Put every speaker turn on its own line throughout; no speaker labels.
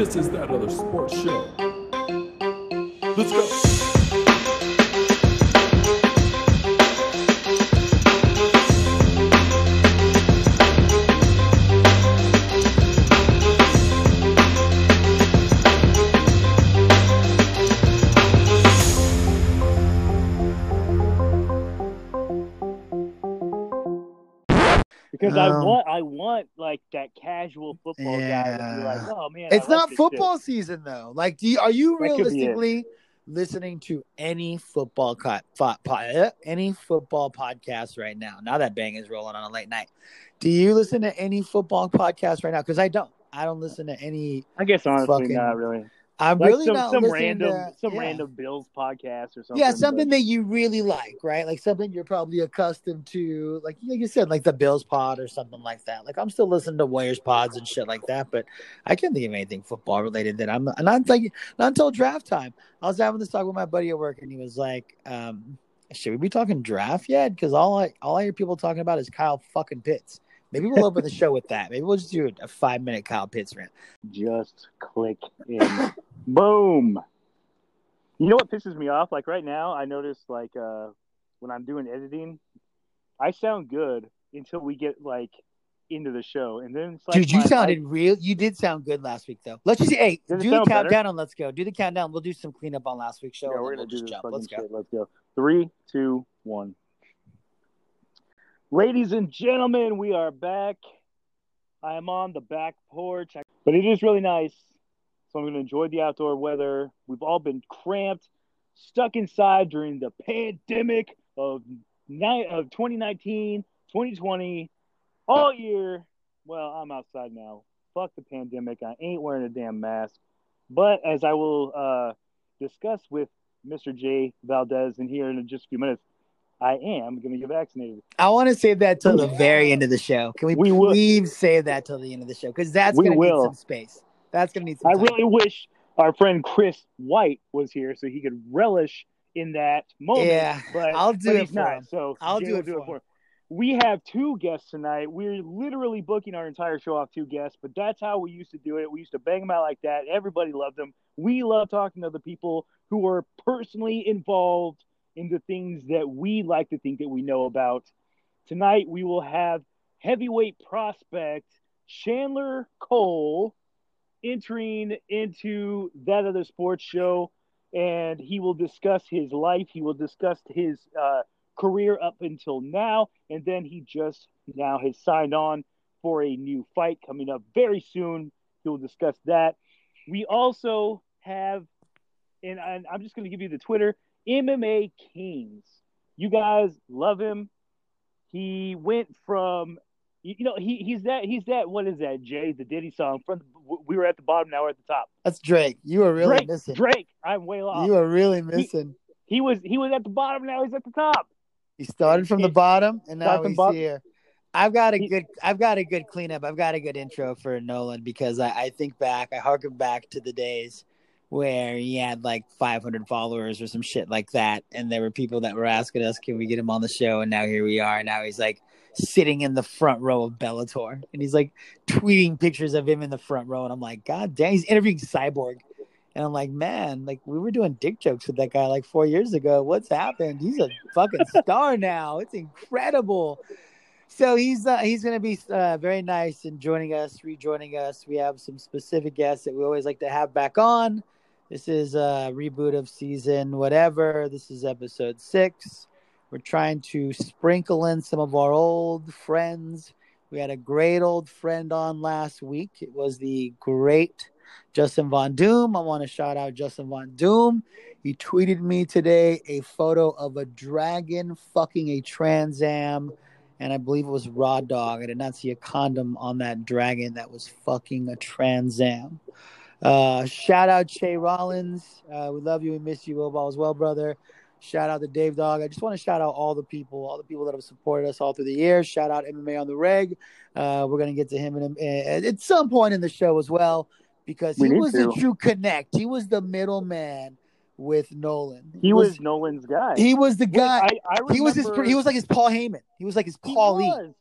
This is that other sports show. Let's go.
Because I
Um,
want I want like that casual football guy to be like,
Yeah.
oh man,
It's
like
not
this
football season though. Like, do you, are you
That could be it.
realistically listening to any football co- fo- po- eh, any football podcast right now? Now that Bang is rolling on a late night, do you listen to any football podcast right now? Because I don't. I don't listen to any.
I guess honestly,
fucking-
not really.
I'm
Like
really
some,
not
some random
to
some
yeah.
random Bills podcast or something.
Yeah, something
but-
that you really like, right? Like something you're probably accustomed to, like like you said, like the Bills pod or something like that. Like I'm still listening to Warriors pods and shit like that, but I can't think of anything football related that I'm not like not until draft time. I was having this talk with my buddy at work, and he was like, um, "Should we be talking draft yet?" Because all I all I hear people talking about is Kyle fucking Pitts. Maybe we'll open the show with that. Maybe we'll just do a five minute Kyle Pitts rant.
just click in. Boom. You know what pisses me off? Like right now, I notice like uh when I'm doing editing, I sound good until we get like into the show, and then it's like
Dude, you sounded
mic-
real. You did sound good last week, though. Let's just
say hey,
do the
better?
countdown and let's go. Do the countdown. We'll do some cleanup on last week's show.
Yeah, we're gonna
we'll
do this
Let's go.
shit. Let's go. Three, two, one. Ladies and gentlemen, we are back. I am on the back porch, but it is really nice. So I'm going to enjoy the outdoor weather. We've all been cramped, stuck inside during the pandemic of ni- of 2019, 2020, all year. Well, I'm outside now. Fuck the pandemic. I ain't wearing a damn mask. But as I will uh, discuss with Mr. J. Valdez in here in just a few minutes, I am going to get vaccinated.
I want to save that till the very end of the show. Can we,
We will.
please save that till the end of the show? Because that's going to need some space. That's going to need some
I
time.
really wish our friend Chris White was here so he could relish in that moment.
Yeah,
but
I'll do
but
it
he's
for
not.
him.
So
I'll do
will
it for him.
him. We have two guests tonight. We're literally booking our entire show off two guests, but that's how we used to do it. We used to bang them out like that. Everybody loved them. We love talking to the people who are personally involved in the things that we like to think that we know about. Tonight we will have heavyweight prospect Chandler Cole entering into that other sports show, and he will discuss his life. He will discuss his uh, career up until now, and then he just now has signed on for a new fight coming up very soon. He will discuss that. We also have, and, I'm just going to give you the Twitter MMA Kings. You guys love him. He went from you know he he's that he's that what is that Jay the Diddy song from we were at the bottom now we're at the top
That's Drake. You are really
Drake
missing.
Drake I'm way off
You are really missing.
he was he was at the bottom now he's at the top
He started from the bottom and now he's
bottom.
here. I've got a good I've got a good cleanup. I've got a good intro for Nolan because I, I think back, I harken back to the days where he had like 500 followers or some shit like that, and there were people that were asking us, "Can we get him on the show?" And now here we are. Now he's like sitting in the front row of Bellator, and he's like tweeting pictures of him in the front row, and I'm like, God damn, he's interviewing Cyborg. And I'm like, man, like we were doing dick jokes with that guy like four years ago. What's happened? He's a fucking star now. It's incredible. So he's uh, he's to be uh, very nice and joining us, rejoining us. We have some specific guests that we always like to have back on. This is a reboot of season whatever. This is episode six. We're trying to sprinkle in some of our old friends. We had a great old friend on last week. It was the great Justin Von Doom. I want to shout out Justin Von Doom. He tweeted me today a photo of a dragon fucking a Trans Am, and I believe it was Raw Dog. I did not see a condom on that dragon that was fucking a Trans Am. Uh, shout out Che Rollins. Uh, we love you. We miss you all as well, brother. Shout out to Dave Dog. I just want to shout out all the people, all the people that have supported us all through the years. Shout out MMA on the reg. Uh, we're gonna get to him in a, at some point in the show as well because
We
he was
to.
a true connect. He was the middleman with Nolan.
he was, Nolan's guy
he was the
Wait,
guy.
I, I
he was his he was like his Paul Heyman. He was like his
he
Paul Lee.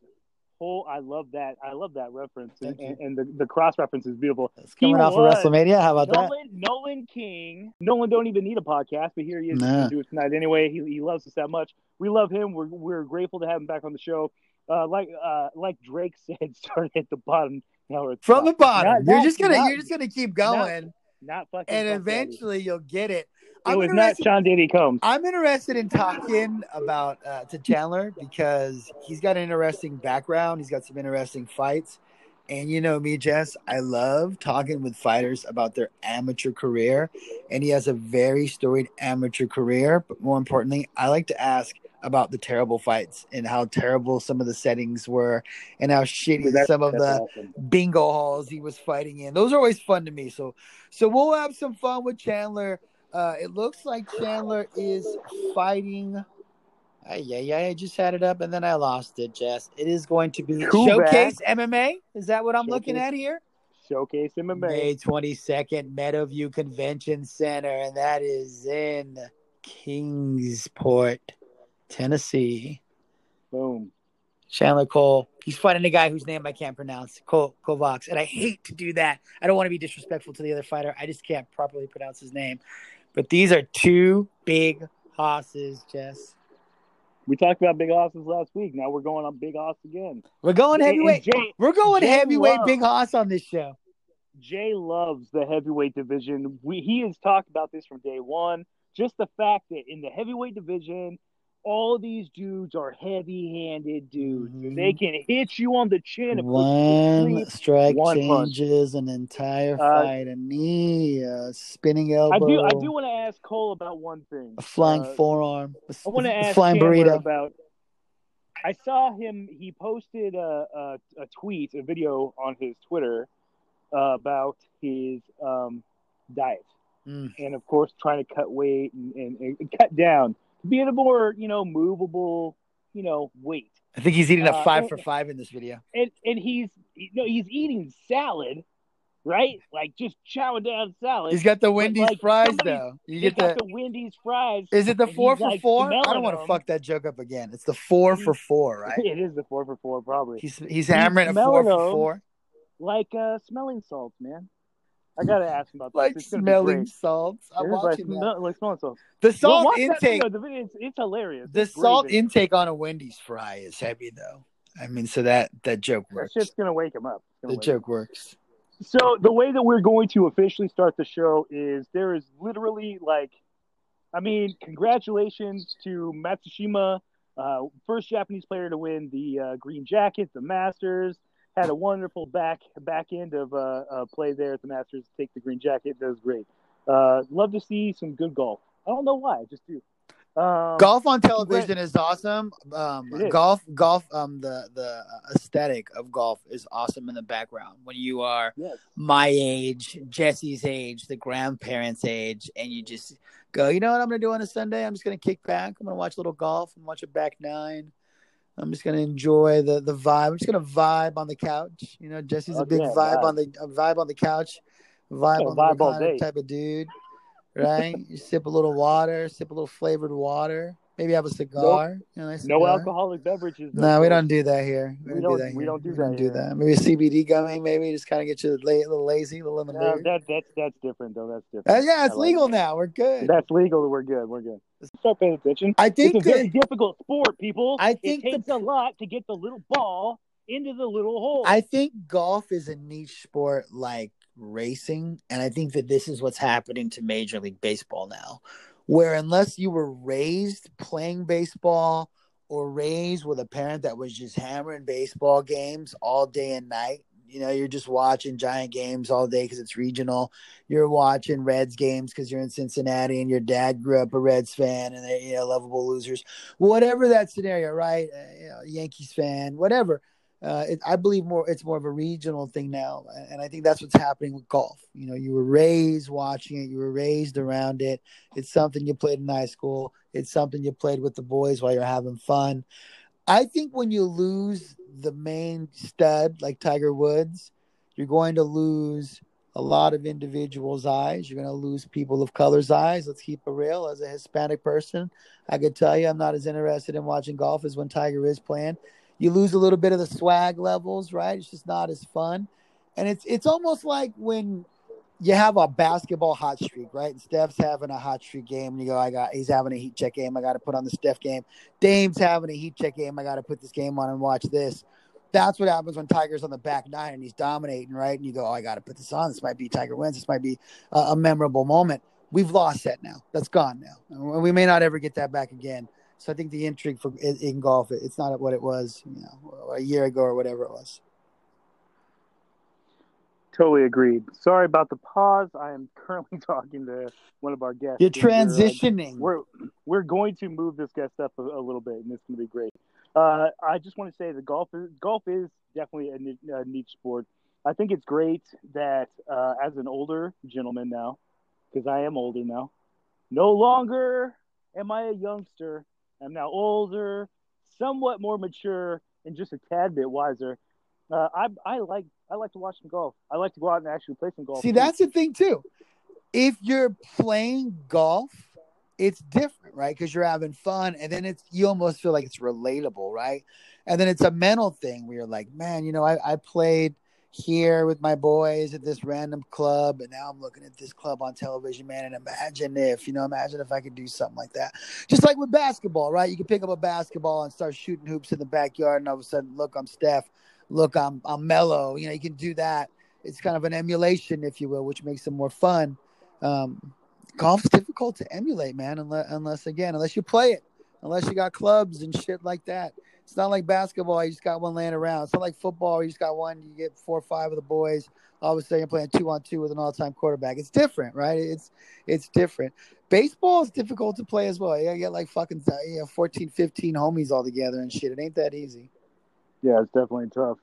Whole. I love that. I love that reference, and, and, the, the cross reference is beautiful.
It's coming
He
off of WrestleMania. How about that?
Nolan, Nolan King. Nolan don't even need a podcast, but here he is
Nah.
to do it tonight anyway. He, he loves us that much. We love him. We're we're grateful to have him back on the show. Uh, like uh, like Drake said, starting at the bottom. Now we're
From the bottom.
Not-
you're
not-
just gonna
not-
you're just gonna keep going,
not fucking.
and eventually you'll get it.
It
I'm
was not Sean Diddy Combs.
I'm interested in talking about uh, to Chandler because he's got an interesting background. He's got some interesting fights, and you know me, Jess. I love talking with fighters about their amateur career, and he has a very storied amateur career. But more importantly, I like to ask about the terrible fights and how terrible some of the settings were, and how shitty
That's-
some of the
awesome.
bingo halls he was fighting in. Those are always fun to me. So so we'll have some fun with Chandler. Uh it looks like Chandler is fighting yeah, yeah, I just had it up and then I lost it, Jess. It is going to be Showcase MMA. Is that what I'm looking at here?
Showcase MMA.
May 22nd, Meadowview Convention Center, and that is in Kingsport, Tennessee.
Boom.
Chandler Cole. He's fighting a guy whose name I can't pronounce, Cole Kovacs, and I hate to do that. I don't want to be disrespectful to the other fighter. I just can't properly pronounce his name. But these are two big hosses, Jess.
We talked about Big hosses last week. Now we're going on Big Oss again.
We're going heavyweight.
Jay,
We're going
Jay
heavyweight
Love.
big hoss on this show.
Jay loves the heavyweight division. We, he has talked about this from day one. Just the fact that in the heavyweight division, all these dudes are heavy-handed dudes.
Mhm.
They can hit you on the chin and put you to
One strike
One punch.
changes an entire
Uh,
fight. A knee, a spinning elbow,
I do. I do want to ask Cole about one thing.
a flying
Uh,
forearm, a,
I want to ask
flying
Chandler
burrito.
about. I saw him. He posted a, a, a tweet, a video on his Twitter uh, about his um, diet,
Mm.
and of course, trying to cut weight and, and, and cut down to be at a more you know movable you know weight.
I think he's eating a
Uh,
five
and-
for five in this video.
And and he's you know he's eating salad, right? Like just chowing down salad.
He's got the Wendy's
like,
fries though. You get
got
the.
the Wendy's fries.
Is it the four for
like,
four? I don't want to fuck that joke up again. It's the four for four, right?
it is the four for four, probably.
He's he's hammering a four for four,
like uh, smelling salts, man. I gotta ask him about
like
this. It's
smelling salts. I'm
is like,
watching that.
smell- like smelling salts.
The
Well,
salt
that
intake,
video. The It's, it's hilarious.
the
It's
salt
video.
intake on a Wendy's fry is heavy though. I mean, so that that joke
That
works.
shit's gonna wake him up.
The
wake him
joke works.
So the way that we're going to officially start the show is there is literally like, I mean, congratulations to Matsushima, uh, first Japanese player to win the uh, green jacket, the Masters. Had a wonderful back back end of uh, uh, play there at the Masters. to Take the green jacket. That was great. Uh, love to see some good golf. I don't know why. I just do. Um,
golf on television is awesome. Um,
is.
golf, golf. Um, the the aesthetic of golf is awesome in the background when you are
Yes.
my age, Jesse's age, the grandparents' age, and you just go, you know what I'm gonna do on a Sunday? I'm just gonna kick back. I'm gonna watch a little golf and watch a back nine. I'm just gonna enjoy the the vibe. I'm just gonna vibe on the couch. You know, Jesse's a
Oh,
big
yeah,
vibe
vibe.
on the vibe on the couch, vibe
Yeah,
on
vibe
the
all day.
type of dude, right? you sip a little water, sip a little flavored water, maybe have a cigar. You know, nice
No
cigar.
alcoholic beverages. though,
No, we don't do that here. We,
We
don't, do
don't-
that.
we
here.
don't do
We
that
don't do that. Maybe a CBD gummy. Maybe just kind of get you a little lazy, a little in the
Uh,
mood.
that that's that's different though. That's different.
Uh, yeah, it's
like
legal
it.
now. We're good.
That's legal. We're good. We're good. Start paying attention.
I think It's
a very
that,
difficult sport, people.
I think
it takes
the-
a lot to get the little ball into the little hole.
I think golf is a niche sport like racing, and I think that this is what's happening to Major League Baseball now, where unless you were raised playing baseball or raised with a parent that was just hammering baseball games all day and night. You know, you're just watching giant games all day because it's regional. You're watching Reds games because you're in Cincinnati and your dad grew up a Reds fan and they're, you know, lovable losers. Whatever that scenario, right? Uh, you know, Yankees fan, whatever. Uh, it, I believe more it's more of a regional thing now, and I think that's what's happening with golf. You know, you were raised watching it, you were raised around it. It's something you played in high school. It's something you played with the boys while you're having fun. I think when you lose the main stud like Tiger Woods, you're going to lose a lot of individuals' eyes. You're going to lose people of color's eyes. Let's keep it real. As a Hispanic person, I could tell you I'm not as interested in watching golf as when Tiger is playing. You lose a little bit of the swag levels, right? It's just not as fun. And it's it's almost like when you have a basketball hot streak, right? And Steph's having a hot streak game, and you go, I got he's having a heat check game, I gotta put on the Steph game. Dame's having a heat check game, I gotta put this game on and watch this. That's what happens when Tiger's on the back nine and he's dominating, right? And you go, Oh, I gotta put this on. This might be Tiger wins, this might be a, a memorable moment. We've lost that now. That's gone now. And we may not ever get that back again. So I think the intrigue for in golf, it's not what it was, you know, a year ago or whatever it was.
Totally agreed. Sorry about the pause. I am currently talking to one of our guests.
You're transitioning.
We're we're going to move this guest up a, a little bit, and it's going to be great. Uh, I just want to say that golf is golf is definitely a, a niche sport. I think it's great that uh, as an older gentleman now, because I am older now, no longer am I a youngster. I'm now older, somewhat more mature, and just a tad bit wiser. Uh, I I like I like to watch some golf. I like to go out and actually play some golf.
See, that's the thing too. If you're playing golf, it's different, right? Because you're having fun, and then it's you almost feel like it's relatable, right? And then it's a mental thing where you're like, man, you know, I, I played here with my boys at this random club, and now I'm looking at this club on television, man. And imagine if, you know, imagine if I could do something like that. Just like with basketball, right? You can pick up a basketball and start shooting hoops in the backyard, and all of a sudden, look, I'm Steph look, I'm I'm mellow. You know, you can do that. It's kind of an emulation, if you will, which makes it more fun. Um, golf's difficult to emulate, man, unless unless again, unless you play it, unless you got clubs and shit like that. It's not like basketball; you just got one laying around. It's not like football; you just got one. You get four or five of the boys. All of a sudden, you're playing two on two with an all-time quarterback. It's different, right? It's it's different. Baseball is difficult to play as well. You gotta get like fucking you know 14, 15 homies all together and shit. It ain't that easy.
Yeah, it's definitely tough.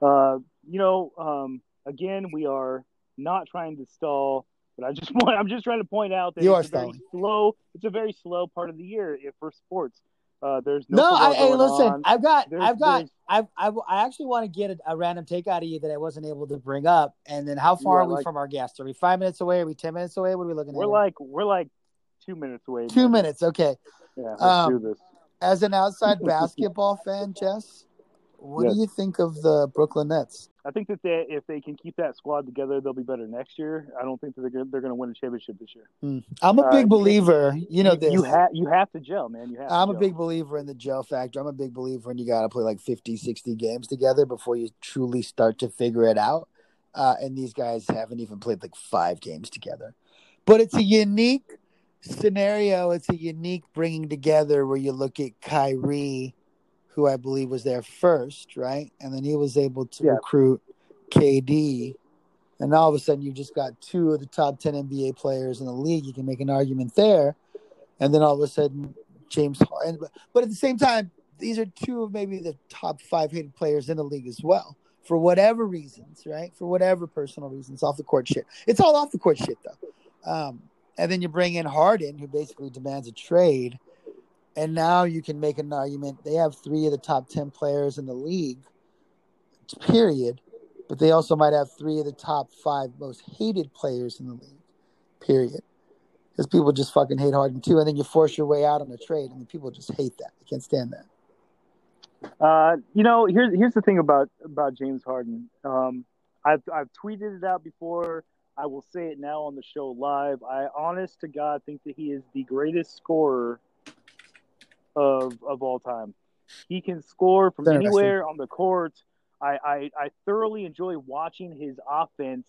Uh, you know, um, again, we are not trying to stall, but I just want I'm just trying to point out that
you
it's
are stalling.
very slow. It's a very slow part of the year for sports. Uh, there's no.
No, I, hey, listen.
on.
I've got,
There's-
I've got, I've, I, I actually want to get a, a random take out of you that I wasn't able to bring up. And then, how far are we
like-
from our guest? Are we five minutes away? Are we ten minutes away? What are we looking at?
We're
at?
like we're like two minutes away.
two
man.
minutes. Okay.
Yeah, let's
Um,
do this.
As an outside basketball fan, Jess, what
Yes.
do you think of the Brooklyn Nets?
I think that they, if they can keep that squad together, they'll be better next year. I don't think that they're gonna, they're going to win a championship this year.
Hmm. I'm a
Uh,
big
you-
believer. You know
you,
this.
You have you have to gel, man. You have.
I'm
to
a
gel.
big believer in the gel factor. I'm a big believer in you got to play like 50, 60 games together before you truly start to figure it out. Uh, and these guys haven't even played like five games together. But it's a unique scenario. It's a unique bringing together where you look at Kyrie, who I believe was there first, right? And then he was able to
Yeah.
recruit KD. And all of a sudden, you've just got two of the top 10 NBA players in the league. You can make an argument there. And then all of a sudden, James Harden. But, at the same time, these are two of maybe the top five hated players in the league as well, for whatever reasons, right? For whatever personal reasons, off the court shit. It's all off the court shit, though. Um, and then you bring in Harden, who basically demands a trade. And now you can make an argument. They have three of the top 10 players in the league, period. But they also might have three of the top five most hated players in the league, period because people just fucking hate Harden too, and then you force your way out on a trade, I and people just hate that. They can't stand that.
Uh, you know, here's here's the thing about about James Harden. Um, I've I've tweeted it out before. I will say it now on the show live. I, honest to God, think that he is the greatest scorer of of all time. He can score from anywhere on the court. I, I I thoroughly enjoy watching his offense.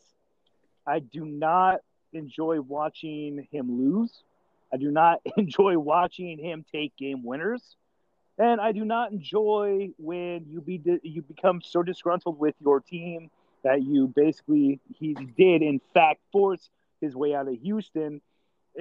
I do not enjoy watching him lose. I do not enjoy watching him take game winners. And I do not enjoy when you be you become so disgruntled with your team that you basically he did in fact force his way out of Houston.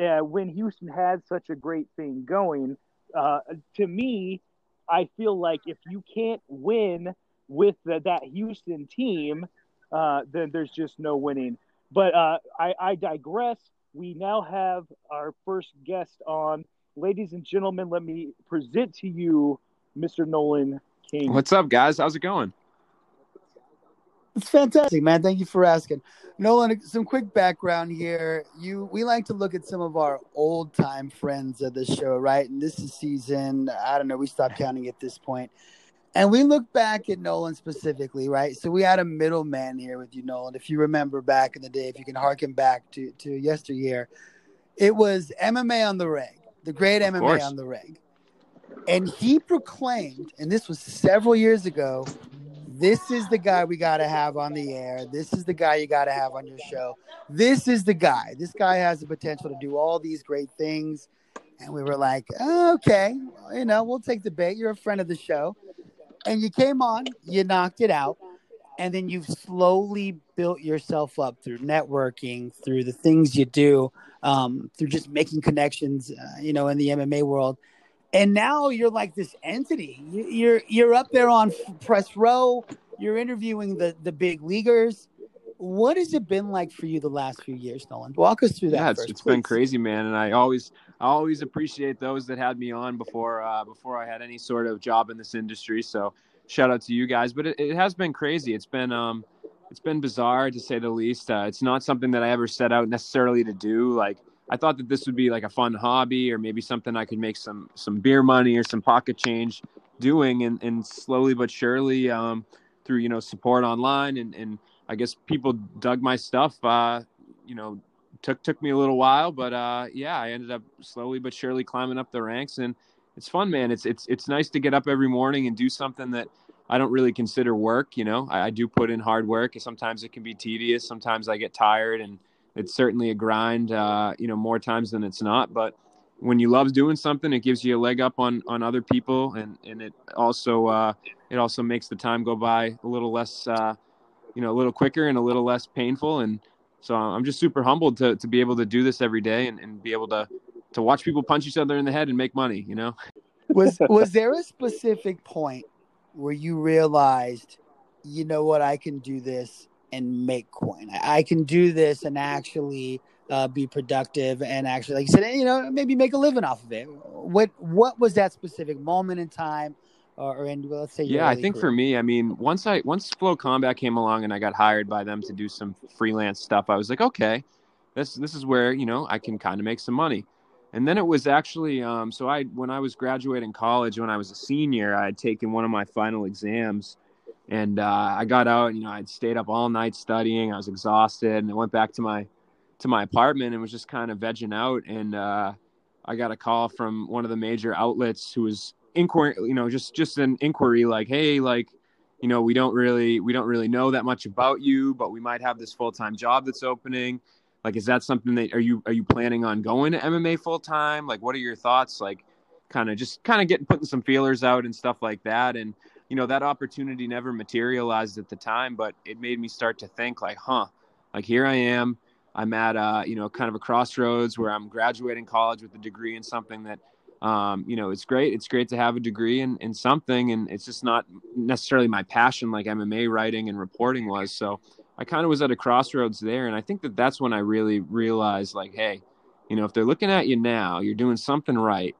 Uh, when Houston had such a great thing going, uh, to me, I feel like if you can't win with the, that Houston team, uh, then there's just no winning. But uh, I, I digress. We now have our first guest on. Ladies and gentlemen, let me present to you Mr. Nolan King.
What's up, guys? How's it going?
It's fantastic, man. Thank you for asking. Nolan, some quick background here. You, we like to look at some of our old time friends of the show, right? And this is season, I don't know, we stopped counting at this point. And we look back at Nolan specifically, right? So we had a middleman here with you, Nolan. If you remember back in the day, if you can harken back to, to yesteryear, it was MMA on the reg, the great
Of
MMA
course.
on the reg. And he proclaimed, and this was several years ago, this is the guy we got to have on the air. This is the guy you got to have on your show. This is the guy. This guy has the potential to do all these great things. And we were like, okay, you know, we'll take the bait. You're a friend of the show. And you came on, you knocked it out. And then you've slowly built yourself up through networking, through the things you do, um, through just making connections, uh, you know, in the MMA world. And now you're like this entity. You- You're you're up there on press row. You're interviewing the the big leaguers. What has it been like for you the last few years, Nolan? Walk us through that.
yeah, it's,
first,
it's been crazy, man. And I always, I always appreciate those that had me on before, uh, before I had any sort of job in this industry. So shout out to you guys. But it, it has been crazy. It's been, um, it's been bizarre to say the least. Uh, it's not something that I ever set out necessarily to do. Like I thought that this would be like a fun hobby or maybe something I could make some, some beer money or some pocket change doing. And, and slowly but surely, um, through, you know, support online and, and, I guess people dug my stuff. Uh, you know, took took me a little while, but uh, yeah, I ended up slowly but surely climbing up the ranks, and it's fun, man. It's it's it's nice to get up every morning and do something that I don't really consider work. You know, I, I do put in hard work. Sometimes it can be tedious. Sometimes I get tired, and it's certainly a grind. Uh, you know, more times than it's not, but. When you love doing something, it gives you a leg up on, on other people, and, and it also uh, it also makes the time go by a little less uh, you know a little quicker and a little less painful and so i'm just super humbled to, to be able to do this every day and, and be able to to watch people punch each other in the head and make money you know
was was there a specific point where you realized, you know what, I can do this and make coin. I I can do this and actually uh, be productive and actually, like you said, you know, maybe make a living off of it. What what was that specific moment in time, or, in let's say,
yeah i think for me i mean once i once FloCombat came along and i got hired by them to do some freelance stuff i was like okay this this is where you know i can kind of make some money and then it was actually um, so i when i was graduating college when i was a senior i had taken one of my final exams and uh, i got out you know i'd stayed up all night studying. I was exhausted. And i went back to my to my apartment and was just kind of vegging out. And uh, i got a call from one of the major outlets who was inquiry you know just just an inquiry like hey like you know we don't really we don't really know that much about you but we might have this full-time job that's opening. Like is that something that are you are you planning on going to mma full-time? Like what are your thoughts? Like kind of just kind of getting putting some feelers out and stuff like that. And you know that opportunity never materialized at the time but it made me start to think like huh like here i am i'm at uh you know kind of a crossroads where i'm graduating college with a degree in something that um, you know, it's great. It's great to have a degree in, in something, and it's just not necessarily my passion like MMA writing and reporting was. So I kind of was at a crossroads there, and I think that that's when I really realized, like, hey, you know, if they're looking at you now, you're doing something right.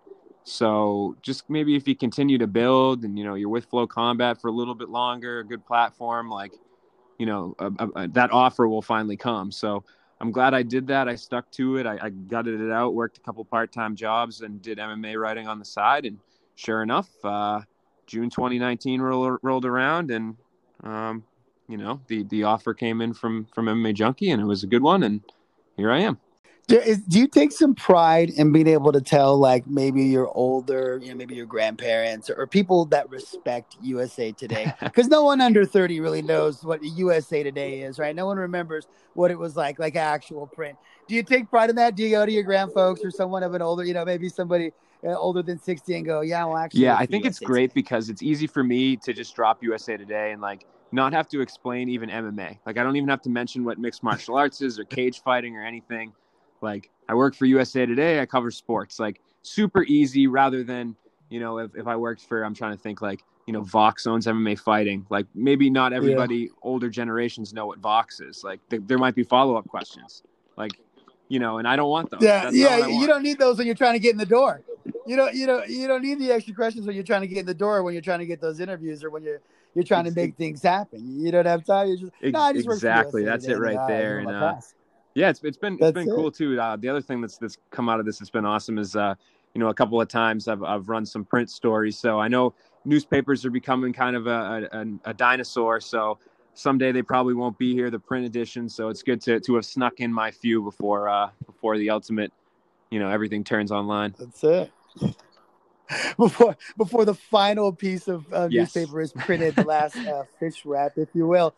So just maybe if you continue to build, and you know, you're with FloCombat for a little bit longer, a good platform, like, you know, a, a, that offer will finally come. So I'm glad I did that. I stuck to it. I, I gutted it out, worked a couple part time jobs, and did MMA writing on the side. And sure enough, uh, June 2019 rolled, rolled around, and um, you know the the offer came in from from MMA Junkie, and it was a good one. And here I am.
Do, is, do you take some pride in being able to tell, like maybe your older, you know, maybe your grandparents or, people that respect USA Today? Because no one under thirty really knows what USA Today is, right? No one remembers what it was like, like actual print. Do you take pride in that? Do you go to your grand folks or someone of an older, you know, maybe somebody uh, older than sixty and go, yeah, well, actually,
yeah, I think it's great
Today."
because it's easy for me to just drop USA Today and like not have to explain even MMA. Like I don't even have to mention what mixed martial arts is or cage fighting or anything. Like I work for USA Today, I cover sports. Like super easy rather than, you know, if, if I worked for I'm trying to think like, you know, Vox owns MMA fighting. Like maybe not everybody older generations know what Vox is. Like th- there might be follow-up questions. Like, you know, and I don't want those.
Yeah,
That's
yeah. You don't need those when you're trying to get in the door. You don't, you don't, you don't need the extra questions when you're trying to get in the door, when you're trying to get those interviews, or when you're you're trying to make things happen. You don't have time. You're just no, I just
exactly. That's it right there. And, uh. Yeah, it's it's been it's
That's
been
it.
cool too. Uh, the other thing that's that's come out of this that's been awesome is uh, you know a couple of times I've I've run some print stories. So I know newspapers are becoming kind of a, a, a dinosaur. So someday they probably won't be here, the print edition. So it's good to to have snuck in my few before uh, before the ultimate, you know, everything turns online.
That's it. before before the final piece of uh,
Yes.
newspaper is printed, the last uh, fish wrap, if you will.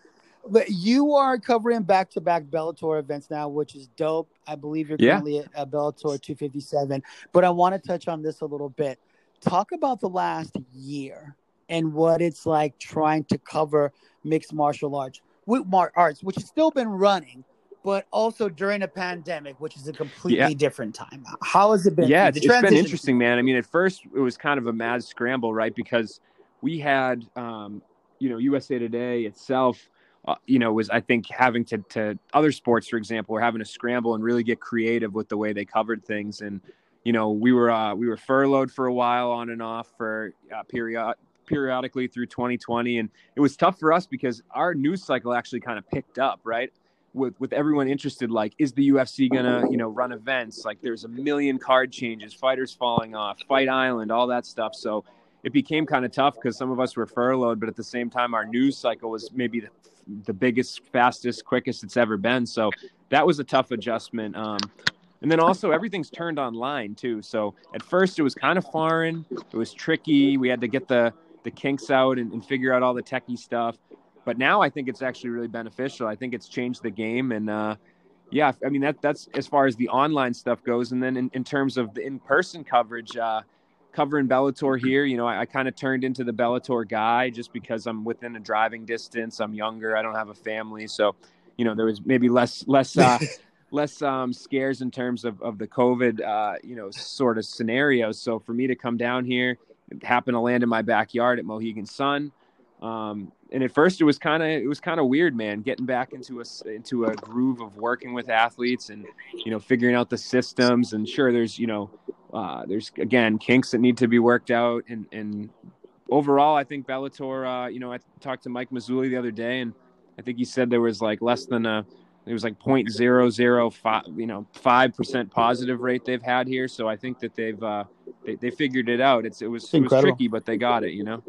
But you are covering back to back Bellator events now, which is dope. I believe you're
Yeah.
currently at Bellator 257. But I want to touch on this a little bit. Talk about the last year and what it's like trying to cover mixed martial arts, with arts, which has still been running, but also during a pandemic, which is a completely
Yeah.
different time. How has it been?
yeah, it's, it's been interesting, man. I mean, at first it was kind of a mad scramble, right? Because we had, um, you know, USA Today itself, uh, you know, was I think having to to other sports, for example, were having to scramble and really get creative with the way they covered things. And you know, we were uh, we were furloughed for a while, on and off for uh, period periodically through 2020, and it was tough for us because our news cycle actually kind of picked up, right? with with everyone interested like is the UFC gonna you know run events like there's a million card changes fighters falling off fight island all that stuff so it became kind of tough because some of us were furloughed but at the same time our news cycle was maybe the, the biggest fastest quickest it's ever been. So that was a tough adjustment. Um, and then also everything's turned online too. So at first it was kind of foreign. It was tricky. We had to get the the kinks out and, and figure out all the techie stuff. But now I think it's actually really beneficial. I think it's changed the game, and uh, yeah, I mean that that's as far as the online stuff goes. And then in, in terms of the in-person coverage, uh, covering Bellator here, you know, I, I kind of turned into the Bellator guy just because I'm within a driving distance. I'm younger. I don't have a family, so you know there was maybe less less uh, less um, scares in terms of of the COVID, uh, you know, sort of scenarios. So for me to come down here, it happened to land in my backyard at Mohegan Sun. Um, and at first it was kind of it was kind of weird, man, getting back into a into a groove of working with athletes and you know figuring out the systems. And sure, there's you know uh, there's again kinks that need to be worked out. And and overall, I think Bellator. Uh, you know, I talked to Mike Mazzulli the other day, and I think he said there was like less than a it was like point zero zero five you know five percent positive rate they've had here. So I think that they've uh, they, they figured it out. It's it was it was tricky, but they got it. You know.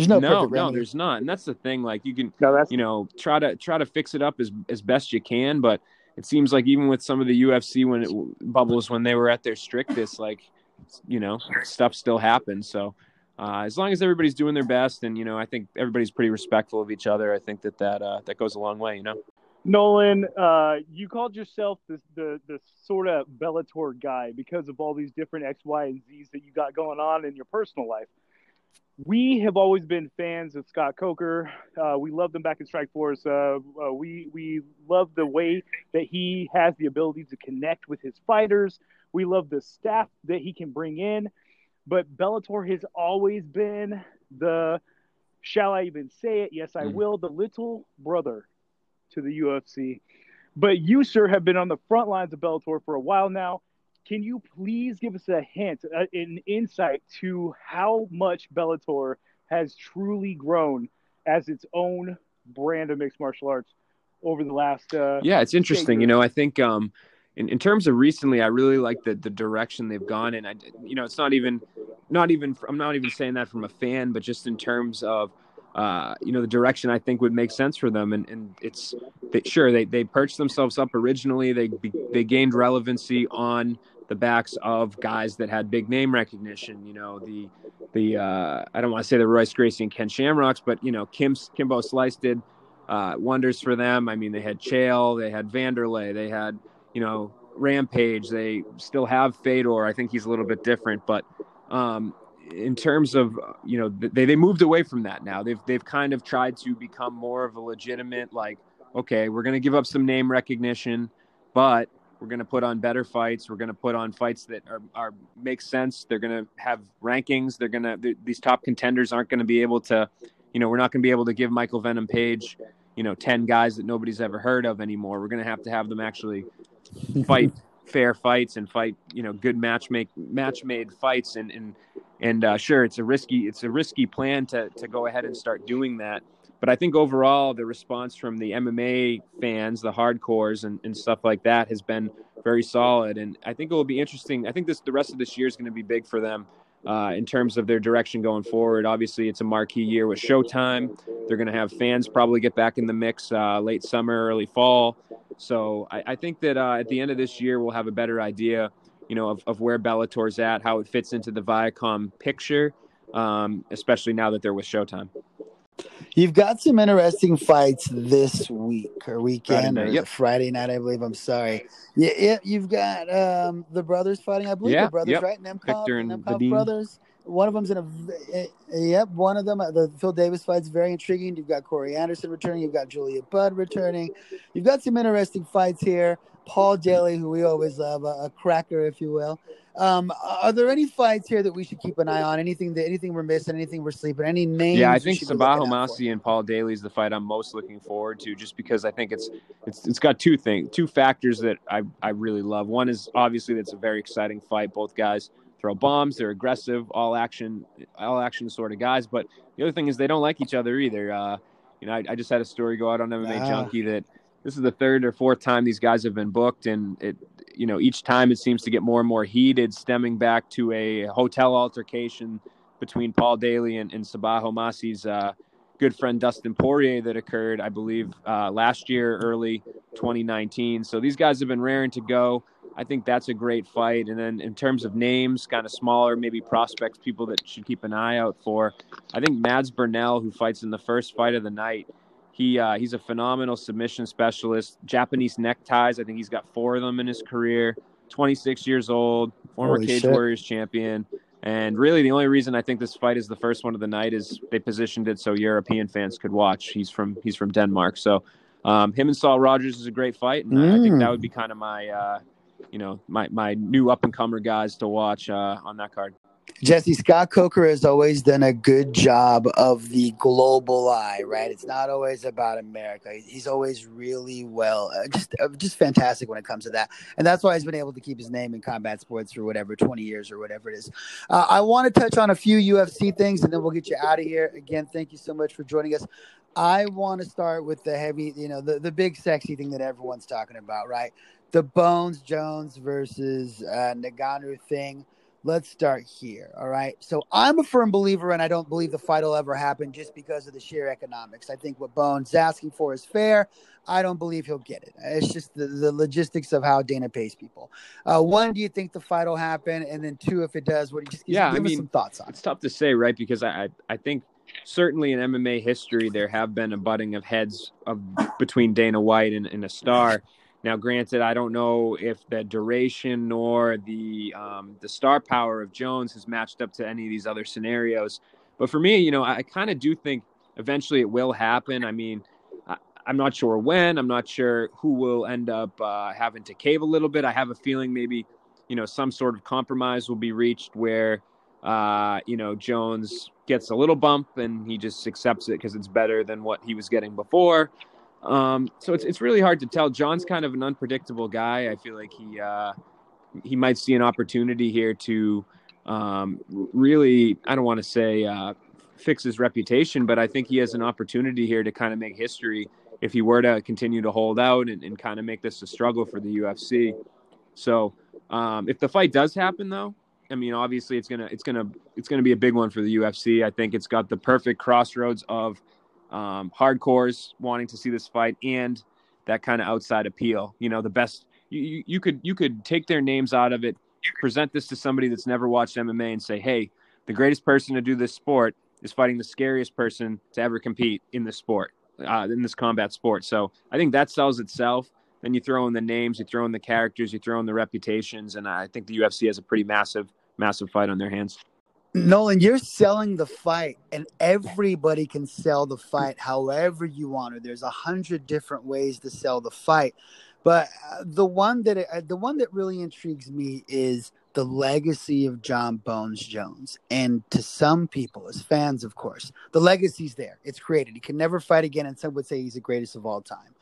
There's no,
no,
perfect
no, there's not, and that's the thing. Like you can,
No, that's
you know, try to try to fix it up as as best you can, but it seems like even with some of the UFC when it bubbles when they were at their strictest, like you know, stuff still happens. So uh, as long as everybody's doing their best, and you know, I think everybody's pretty respectful of each other. I think that that uh, that goes a long way. You know.
Nolan, uh, you called yourself the, the the sort of Bellator guy because of all these different X, Y, and Z's that you got going on in your personal life. We have always been fans of Scott Coker. Uh, we loved him back in Strikeforce. Uh, uh, we we love the way that he has the ability to connect with his fighters. We love the staff that he can bring in. But Bellator has always been the, shall I even say it? Yes, I
Mhm.
will. The little brother to the UFC. But you, sir, have been on the front lines of Bellator for a while now. Can you please give us a hint, uh, an insight to how much Bellator has truly grown as its own brand of mixed martial arts over the last? Uh,
Yeah, it's interesting. You know, I think um, in, in terms of recently, I really like the the direction they've gone in. I, you know, it's not even, not even. I'm not even saying that from a fan, but just in terms of, uh, you know, the direction I think would make sense for them. And and it's they, sure they they perched themselves up originally. They they gained relevancy on the backs of guys that had big name recognition. You know, the the uh, I don't want to say the Royce Gracie and Ken Shamrocks, but you know, Kim Kimbo Slice did uh, wonders for them. I mean, they had Chael, they had Vanderlei, they had you know Rampage. They still have Fedor. I think he's a little bit different, but um, in terms of you know they they moved away from that now. They've they've kind of tried to become more of a legitimate like okay, we're going to give up some name recognition, but we're going to put on better fights. We're going to put on fights that are, are make sense. They're going to have rankings. They're going to these top contenders aren't going to be able to, you know, we're not going to be able to give Michael Venom Page, you know, ten guys that nobody's ever heard of anymore. We're going to have to have them actually fight fair fights and fight, you know, good match make match made fights. And and and uh, sure, it's a risky it's a risky plan to to go ahead and start doing that. But I think overall, the response from the MMA fans, the hardcores, and, and stuff like that has been very solid. And I think it will be interesting. I think this the rest of this year is going to be big for them. uh, in terms of their direction going forward. Obviously, it's a marquee year with Showtime. They're going to have fans probably get back in the mix uh, late summer, early fall. So I, I think that uh, at the end of this year, we'll have a better idea, you know, of, of where Bellator's at, how it fits into the Viacom picture, um, especially now that they're with Showtime.
You've got some interesting fights this week or weekend
Friday night,
or
yep.
Friday night, I believe. I'm sorry. Yeah, yeah you've got um, the brothers fighting. I believe
Yeah,
the brothers,
yep.
right? Nemkov,
Victor and
the Nemkov brothers. One of them's in a. Yep, one of them. uh, The Phil Davis fight's very intriguing. You've got Corey Anderson returning. You've got Julia Budd returning. You've got some interesting fights here. Paul Daly, who we always love, a, a cracker, if you will. Um, are there any fights here that we should keep an eye on? Anything that anything we're missing? Anything we're sleeping? Any names?
Yeah, I think
should be
Sabah
looking out for?
Homasi and Paul Daly is the fight I'm most looking forward to, just because I think it's it's it's got two things, two factors that I I really love. One is obviously that's a very exciting fight. Both guys throw bombs, they're aggressive, all action, all action sort of guys. But the other thing is they don't like each other either. Uh, you know, I, I just had a story go out on MMA
Ah.
Junkie that this is the third or fourth time these guys have been booked, and it you know each time it seems to get more and more heated, stemming back to a hotel altercation between Paul Daly and, and Sabah Homasi's uh, good friend Dustin Poirier that occurred, I believe, uh, last year, early 2019. So these guys have been raring to go. I think that's a great fight. And then in terms of names, kind of smaller, maybe prospects, people that should keep an eye out for. I think Mads Burnell, who fights in the first fight of the night, he uh, he's a phenomenal submission specialist. Japanese neckties. I think he's got four of them in his career. 26 years old, former
Holy
Cage
shit.
Warriors champion. And really, the only reason I think this fight is the first one of the night is they positioned it so European fans could watch. He's from he's from Denmark, so um, him and Saul Rogers is a great fight, and I think
Mm.
that would be kind of my uh, you know my my new up and comer guys to watch uh, on that card.
Jesse Scott Coker has always done a good job of the global eye, right? It's not always about America. He's always really well, uh, just uh, just fantastic when it comes to that, and that's why he's been able to keep his name in combat sports for whatever twenty years or whatever it is. Uh, I want to touch on a few UFC things, and then we'll get you out of here. Again, thank you so much for joining us. I want to start with the heavy, you know, the the big sexy thing that everyone's talking about, right? The Bones Jones versus uh, Ngannou thing let's start here. All right. So I'm a firm believer, and I don't believe the fight will ever happen just because of the sheer economics. I think what Bones is asking for is fair. I don't believe he'll get it. It's just the, the logistics of how Dana pays people. Uh, one, do you think the fight will happen? And then two, if it does, what do you just
Yeah,
give
I
us
mean,
some thoughts on it?
It's tough to say, right? Because I, I, I think certainly in MMA history there have been a butting of heads of between Dana White and, and a star. Now, granted, I don't know if the duration nor the um, the star power of Jones has matched up to any of these other scenarios. But for me, you know, I kind of do think eventually it will happen. I mean, I, I'm not sure when. I'm not sure who will end up uh, having to cave a little bit. I have a feeling maybe, you know, some sort of compromise will be reached where uh, you know, Jones gets a little bump and he just accepts it because it's better than what he was getting before. Um, so it's it's really hard to tell. Jon's kind of an unpredictable guy. I feel like he uh, he might see an opportunity here to um, really. I don't want to say uh, fix his reputation, but I think he has an opportunity here to kind of make history if he were to continue to hold out and, and kind of make this a struggle for the UFC. So um, if the fight does happen, though, I mean, obviously it's gonna it's gonna it's gonna be a big one for the UFC. I think it's got the perfect crossroads of um, hardcores wanting to see this fight and that kind of outside appeal. You know, the best you, you, could you could take their names out of it, present this to somebody that's never watched MMA, and say, hey, the greatest person to do this sport is fighting the scariest person to ever compete in this sport, uh, in this combat sport. So I think that sells itself. Then you throw in the names, you throw in the characters, you throw in the reputations, and I think the UFC has a pretty massive, massive fight on their hands.
Nolan, you're selling the fight, and everybody can sell the fight however you want. Or there's a hundred different ways to sell the fight, but uh, the one that uh, the one that really intrigues me is the legacy of Jon Bones Jones. And to some people, as fans, of course, the legacy's there. It's created. He can never fight again, and some would say he's the greatest of all time.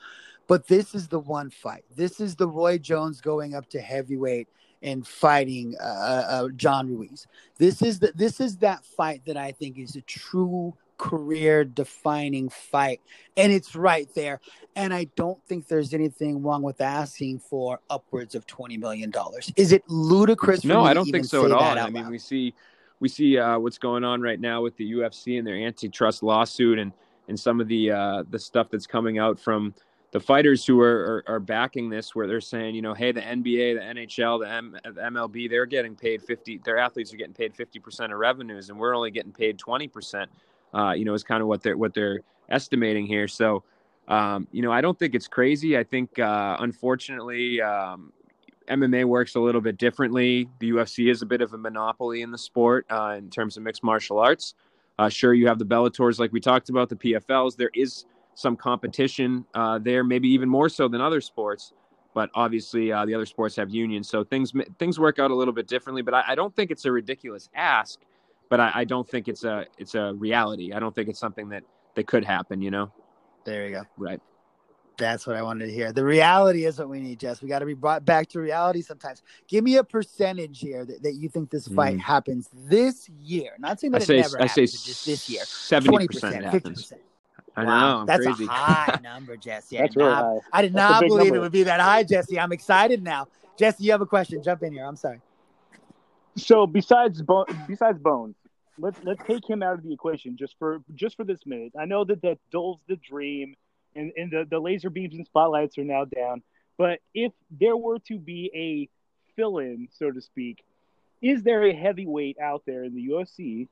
But this is the one fight. This is the Roy Jones going up to heavyweight and fighting uh, uh, John Ruiz. This is the this is that fight that I think is a true career defining fight and it's right there and i don't think there's anything wrong with asking for upwards of 20 million dollars is it ludicrous
No, I don't think so at all. I mean,
loud?
we see we see uh, what's going on right now with the UFC and their antitrust lawsuit and and some of the uh, the stuff that's coming out from the fighters who are, are, are backing this, where they're saying, you know, hey, the NBA, the NHL, the, M- the MLB, they're getting paid fifty. Their athletes are getting paid fifty percent of revenues, and we're only getting paid twenty percent. Uh, you know, is kind of what they're what they're estimating here. So, um, you know, I don't think it's crazy. I think, uh, unfortunately, um, MMA works a little bit differently. The UFC is a bit of a monopoly in the sport uh, in terms of mixed martial arts. Uh, sure, you have the Bellators, like we talked about, the PFLs. There is some competition uh, there, maybe even more so than other sports. But obviously, uh, the other sports have unions, so things things work out a little bit differently. But I, I don't think it's a ridiculous ask, but I, I, don't think it's a it's a reality. I don't think it's something that that could happen. You know.
There you go.
Right.
That's what I wanted to hear. The reality is what we need, Jess. We got to be brought back to reality sometimes. Give me a percentage here that, that you think this fight mm. happens this year. Not saying that I say, never I happens, say just this year.
Seventy percent, fifty percent. I wow, know.
That's
crazy.
a high number, Jesse.
That's really high.
I did
not
believe
number.
it would be that high, Jesse. I'm excited now. Jesse, you have a question. Jump in here. I'm sorry.
So besides Bo- besides Bones, let's let's take him out of the equation just for just for this minute. I know that that dulls the dream, and and the the laser beams and spotlights are now down. But if there were to be a fill-in, so to speak, is there a heavyweight out there in the UFC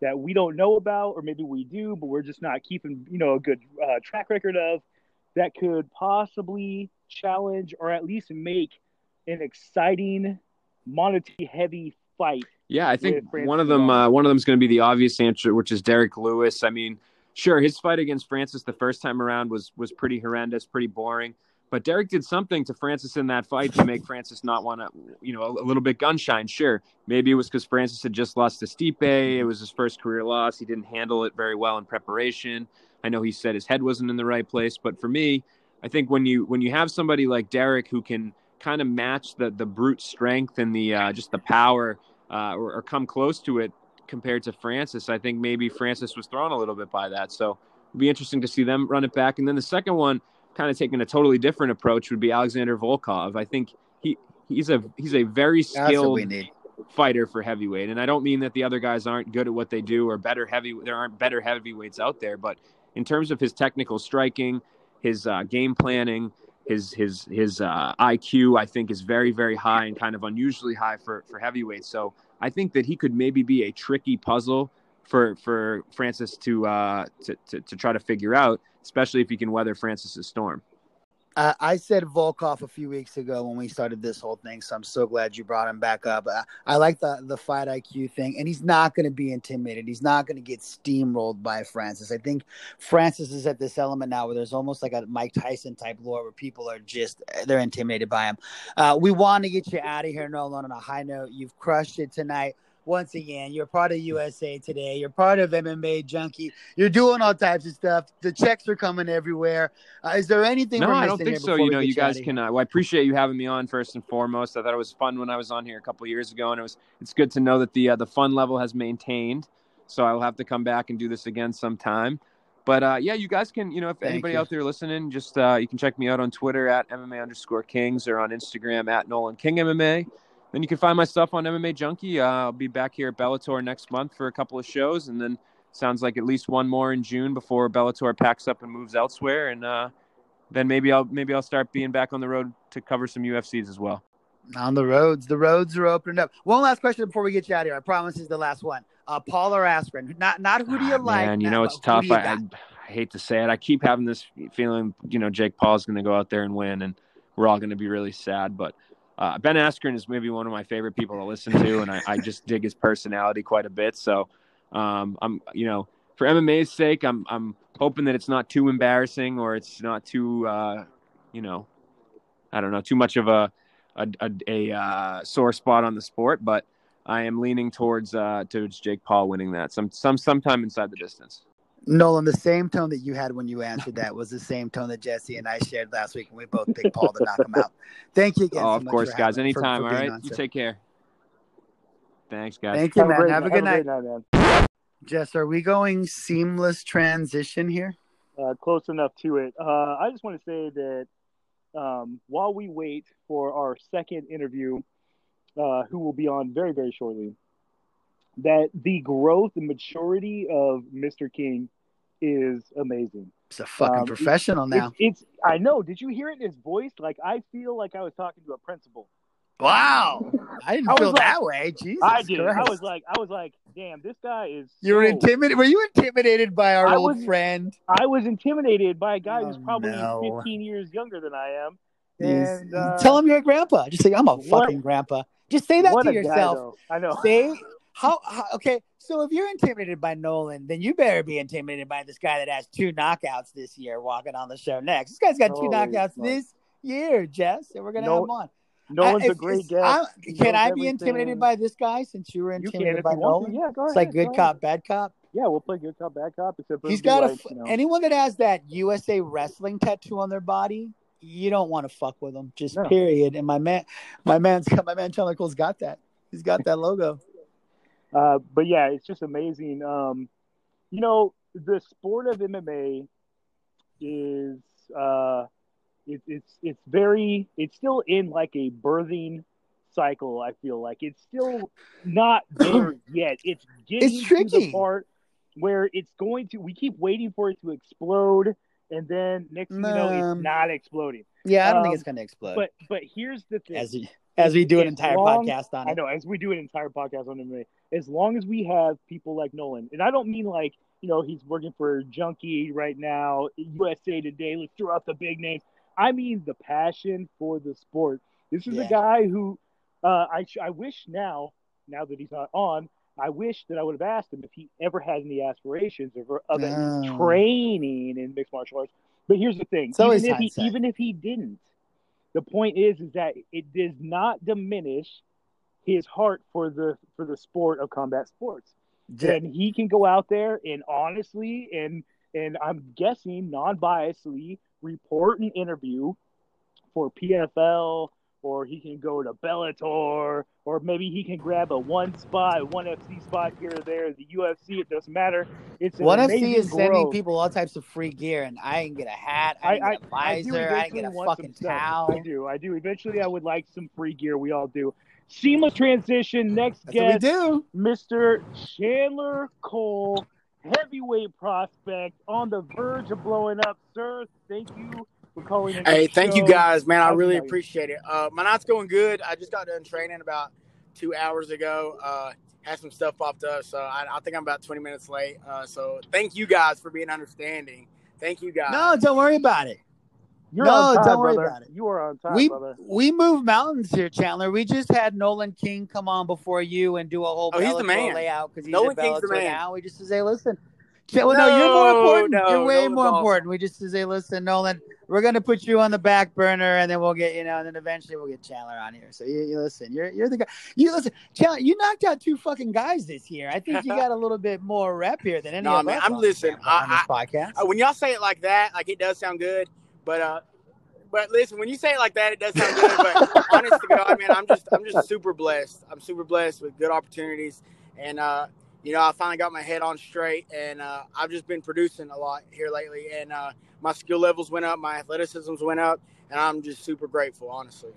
that we don't know about, or maybe we do, but we're just not keeping, you know, a good uh, track record of that could possibly challenge or at least make an exciting, monetary heavy fight.
Yeah, I think one of them, uh, one of them is going to be the obvious answer, which is Derek Lewis. I mean, sure, his fight against Francis the first time around was was pretty horrendous, pretty boring. But Derek did something to Francis in that fight to make Francis not want to, you know, a, a, little bit gunshine. Sure, maybe it was because Francis had just lost to Stipe. It was his first career loss. He didn't handle it very well in preparation. I know he said his head wasn't in the right place, but for me, I think when you when you have somebody like Derek who can kind of match the the brute strength and the uh, just the power uh, or, or come close to it compared to Francis, I think maybe Francis was thrown a little bit by that. So it'd be interesting to see them run it back. And then the second one kind of taking a totally different approach would be Alexander Volkov. I think he he's a he's a very skilled fighter for heavyweight, and I don't mean that the other guys aren't good at what they do or better heavy. There aren't better heavyweights out there, but in terms of his technical striking, his uh, game planning, his his his uh, IQ, I think is very very high and kind of unusually high for for heavyweight. So I think that he could maybe be a tricky puzzle for for Francis to uh, to, to, to try to figure out, especially if he can weather Francis's storm.
Uh, I said Volkov a few weeks ago when we started this whole thing, so I'm so glad you brought him back up. Uh, I like the the fight IQ thing, and he's not going to be intimidated. He's not going to get steamrolled by Francis. I think Francis is at this element now where there's almost like a Mike Tyson type lore where people are just they're intimidated by him. Uh, we want to get you out of here, Nolan, on a high note. You've crushed it tonight once again. You're part of USA Today. You're part of MMA Junkie. You're doing all types of stuff. The checks are coming everywhere. Uh, is there anything?
No, I don't think so. You know, you guys can. Uh, well, I appreciate you having me on first and foremost. I thought it was fun when I was on here a couple years ago, and it was. It's good to know that the uh, the fun level has maintained. So I will have to come back and do this again sometime. But uh, yeah, you guys can, you know, if Thank anybody you. out there listening, just uh, you can check me out on Twitter at MMA underscore Kings or on Instagram at Nolan King MMA. Then you can find my stuff on MMA Junkie. Uh, I'll be back here at Bellator next month for a couple of shows, and then sounds like at least one more in June before Bellator packs up and moves elsewhere. And uh, then maybe I'll maybe I'll start being back on the road to cover some UFCs as well.
On the roads, the roads are opening up. One last question before we get you out of here. I promise is the last one. Uh, Paul or Askren? Not not who do you ah, like?
Man, you know it's tough. I, I, I hate to say it. I keep having this feeling. You know, Jake Paul's going to go out there and win, and we're all going to be really sad. But uh, Ben Askren is maybe one of my favorite people to listen to, and I, I just dig his personality quite a bit. So um, I'm, you know, for MMA's sake, I'm I'm hoping that it's not too embarrassing or it's not too, uh, you know, I don't know, too much of a a, a, a uh, sore spot on the sport. But I am leaning towards uh, towards Jake Paul winning that some some sometime inside the distance.
Nolan, the same tone that you had when you answered that was the same tone that Jesse and I shared last week, and we both picked Paul to knock him out. Thank you again.
Oh,
so
of course, guys.
Having,
Anytime.
For,
for all right. You take care. Thanks, guys.
Thank you,
have
man.
Great,
have a good
have
night.
A night man.
Jess, are we going seamless transition here?
Uh, close enough to it. Uh, I just want to say that um, while we wait for our second interview, uh, who will be on very, very shortly, that the growth and maturity of Mr. King is amazing.
It's a fucking
Um,
professional now.
It's, it's I know. Did you hear it in his voice? Like I feel like I was talking to a principal.
Wow. I didn't
I
feel
like-
that way. Jesus.
I did. I was like, I was like, damn, this guy is.
You were
so-
intimidated. Were you intimidated by our
I
old
was-
friend?
I was intimidated by a guy who's
Oh,
probably
no.
15 years younger than I am. And uh,
Tell him you're a grandpa. Just say I'm a
what-
fucking grandpa. Just say that to
a guy,
yourself.
I know.
say how, how okay so if you're intimidated by nolan then you better be intimidated by this guy that has two knockouts this year walking on the show next this guy's got two
Holy
knockouts
smokes.
this year jess and we're gonna
No-
have him on
Nolan's uh,
I-
a
if-
great
if-
guest.
I'm- can i be
everything.
intimidated by this guy since you were
You
intimidated
if
by nolan.
Yeah, go
it's
ahead.
like good
go
cop
ahead.
bad cop
Yeah, we'll play good cop, bad cop. Except
he's got a
like,
f-
you know,
anyone that has that usa wrestling tattoo on their body you don't want to fuck with them just
No.
period and my man my man's my man Chandler Cole's got that he's got that logo
Uh, but yeah, it's just amazing. Um, you know, the sport of MMA is uh, it, it's it's very it's still in like a birthing cycle. I feel like it's still not there yet. It's getting
It's
to the part where it's going to. We keep waiting for it to explode, and then next thing you know,
Um,
it's not exploding.
yeah i don't think
Um,
it's gonna explode
But but here's the thing.
as as we do an entire
long-
podcast on it.
I know, as we do an entire podcast on MMA, as long as we have people like Nolan, and I don't mean like, you know, he's working for Junkie right now, USA Today, let's throw out the big names. I mean the passion for the sport. This is
Yeah.
a guy who uh, I, I wish now, now that he's not on, I wish that I would have asked him if he ever had any aspirations of, of least
Oh.
training in mixed martial arts. But here's the thing: even if he, even if he didn't, the point is is that it does not diminish his heart for the for the sport of combat sports.
Yeah.
And he can go out there and honestly and and I'm guessing non-biasedly report an interview for PFL or he can go to Bellator or maybe he can grab a one spot, one FC spot here or there, the UFC, it doesn't matter. It's
One FC is sending people all types of free gear, and I didn't get a hat, I
I, I,
get a
I
visor, I,
eventually
get a fucking towel.
I do. I do. Eventually, I would like some free gear. We all do. Seamless transition. Next
That's what we do.
Mr. Chandler Cole, heavyweight prospect on the verge of blowing up. Sir, thank you for calling.
Hey,
the
thank you guys, man. I really appreciate it. Uh, my night's going good. I just got done training about two hours ago. Uh, had some stuff popped up, so I, I think I'm about 20 minutes late. Uh, so thank you guys for being understanding. Thank you guys.
No, don't worry about it.
You're
No,
on time,
don't worry
brother.
about it.
You are on time,
we
brother.
we move mountains here, Chandler. We just had Nolan King come on before you and do a whole
Oh, he's the man.
layout because he's
Nolan
at
King's the man.
now. We just say, listen. Well, no, you're more important.
no,
you're way
Nolan's
more important. We just say, listen, Nolan, we're gonna put you on the back burner, and then we'll get you know, and then eventually we'll get Chandler on here. So you, you listen, you're you're the guy. You listen, Chandler, you knocked out two fucking guys this year. I think you got a little bit more rep here than any
Nah,
of
man. I'm
listening on this
I-
podcast.
Uh, when y'all say it like that, like it does sound good, but uh, but listen, when you say it like that, it does sound good. But honest to God, man, I'm just I'm just super blessed. I'm super blessed with good opportunities, and uh, you know, I finally got my head on straight, and uh, I've just been producing a lot here lately, and uh, my skill levels went up, my athleticisms went up, and I'm just super grateful, honestly.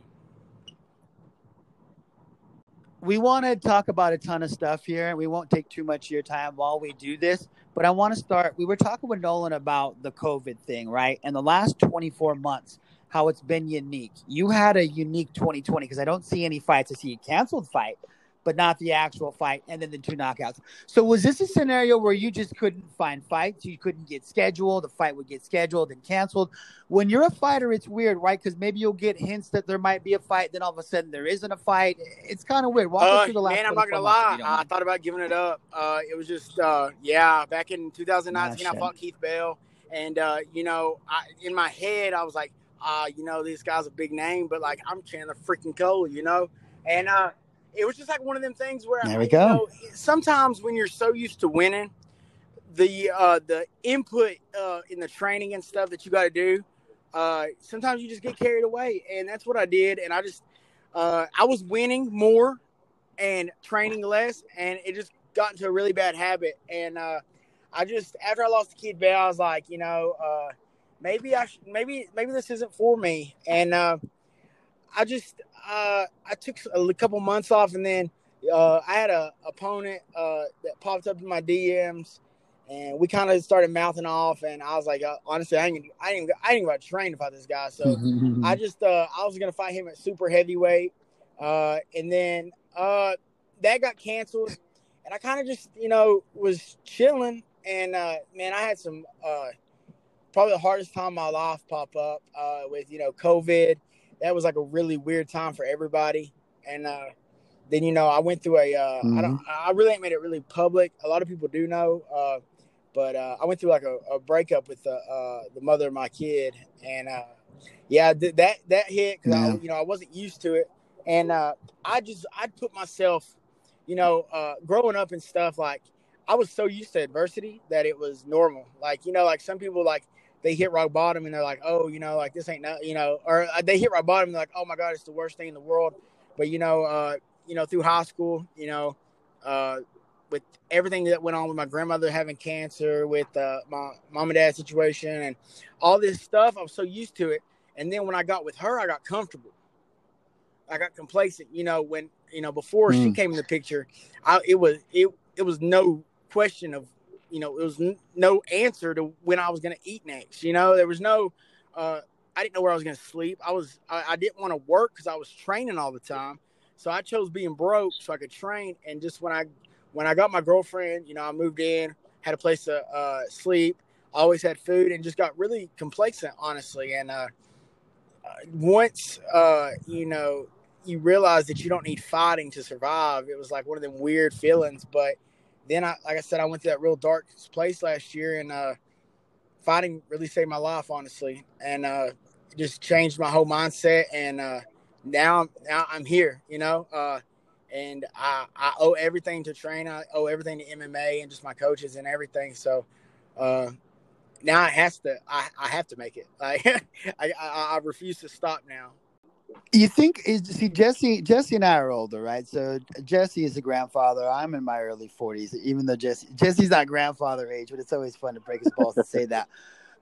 we want to talk about a ton of stuff here and we won't take too much of your time while we do this but i want to start we were talking with nolan about the covid thing right? And the last 24 months how it's been unique. You had a unique 2020 because i don't see any fights. I see a canceled fight but not the actual fight and then the two knockouts so was this a scenario where you just couldn't find fights you couldn't get scheduled the fight would get scheduled and canceled when you're a fighter, it's weird, right? Because maybe you'll get hints that there might be a fight, then all of a sudden there isn't a fight. It's kind of weird. Walk us
Uh,
through the last
man, I'm not gonna lie. I thought about giving it up. Uh, it was just, uh, yeah. Back in 2019,
Ah,
I fought Keith Bell, and uh, you know, I, in my head, I was like, uh, you know, this guy's a big name, but like, I'm Chandler freaking Cole, you know, and uh, it was just like one of them things where
There we go.
know, sometimes when you're so used to winning, the uh, the input uh, in the training and stuff that you got to do, uh, sometimes you just get carried away, and that's what I did, and I just uh, I was winning more and training less, and it just got into a really bad habit. And uh, I just after I lost the Keith Bell, I was like, you know, uh, maybe I should, maybe maybe this isn't for me. And uh, I just uh, I took a couple months off, and then uh, I had a opponent uh, that popped up in my DMs, and we kind of started mouthing off. And I was like, uh, honestly, I ain't, I ain't, I about to train to fight this guy. So I just, uh, I was gonna fight him at super heavyweight, uh, and then uh, that got canceled, and I kind of just, you know, was chilling. And uh, man, I had some uh, probably the hardest time of my life pop up uh, with you know COVID. That was like a really weird time for everybody, and uh, then you know I went through a. Uh, I don't. I really ain't made it really public. A lot of people do know, uh, but uh, I went through like a, a breakup with the uh, the mother of my kid, and uh, yeah, th- that that hit because I
Yeah.
you know I wasn't used to it, and uh, I just I put myself, you know, uh, growing up and stuff like I was so used to adversity that it was normal. Like you know, like some people like they hit rock bottom and they're like, oh, you know, like this ain't no, you know, or uh, they hit rock bottom and they're like, oh my god, it's the worst thing in the world. But you know, uh, you know, through high school, you know, uh, with everything that went on with my grandmother having cancer, with uh, my mom and dad situation, and all this stuff, I was so used to it. And then when I got with her, I got comfortable. I got complacent. You know, when you know before she
Mm.
came in the picture, I, it was it it was no question of you know it was n- no answer to when I was going to eat next. You know, there was no. Uh, I didn't know where I was going to sleep. I was I, I didn't want to work because I was training all the time. So I chose being broke so I could train. And just when I when I got my girlfriend, you know, I moved in, had a place to uh, sleep, always had food, and just got really complacent, honestly. And uh, uh, once uh, you know you realize that you don't need fighting to survive, it was like one of them weird feelings. But then I, like I said, I went to that real dark place last year, and uh, fighting really saved my life, honestly, and uh, just changed my whole mindset. And uh, now, now I'm here, you know, uh, and I, I owe everything to train. I owe everything to MMA and just my coaches and everything. So uh, now it has to. I, I have to make it. Like I, I, I refuse to stop now.
You think is see Jesse Jesse and I are older, right? So Jesse is a grandfather. I'm in my early 40s, even though Jesse Jesse's not grandfather age, but it's always fun to break his balls to say that.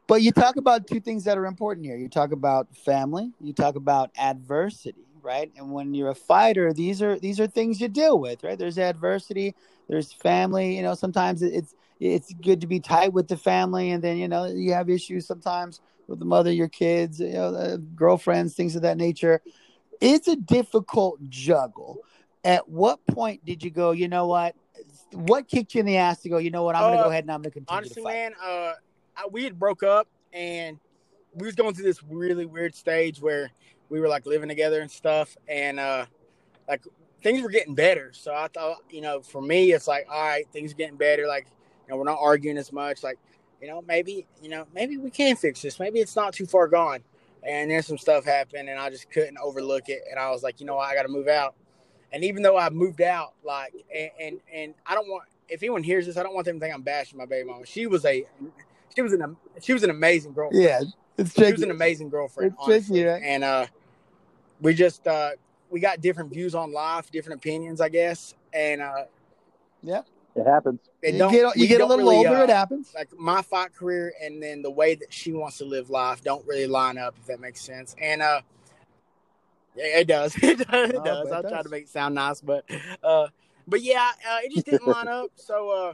But you talk about two things that are important here. You talk about family, you talk about adversity, right? And when you're a fighter, these are these are things you deal with, right? There's adversity, there's family, you know, sometimes it's it's good to be tight with the family and then you know you have issues sometimes with the mother, your kids, you know, uh, girlfriends, things of that nature. It's a difficult juggle. At what point did you go? You know what? What kicked you in the ass to go? You know what? I'm going to
Uh,
go ahead and I'm going to continue
honestly,
to
man, uh, I, we had broke up and we was going through this really weird stage where we were like living together and stuff, and uh, like things were getting better. So I thought, you know, for me, it's like, all right, things are getting better. Like, you know, we're not arguing as much. Like, you know, maybe, you know, maybe we can fix this. Maybe it's not too far gone. And then some stuff happened, and I just couldn't overlook it. And I was like, you know what, I got to move out. And even though I moved out, like, and, and and I don't want if anyone hears this, I don't want them to think I'm bashing my baby mama. She was a, she was an she was an amazing girlfriend.
Yeah, it's
she was an amazing girlfriend.
It's tricky, right?
And uh, we just uh, we got different views on life, different opinions, I guess. And uh, yeah,
It happens.
It
You get, you get a little
really,
older,
uh,
it happens.
like my fight career and then the way that she wants to live life don't really line up if that makes sense and uh yeah, it does it does, it does. i'll try to make it sound nice but uh but yeah uh, it just didn't line up so uh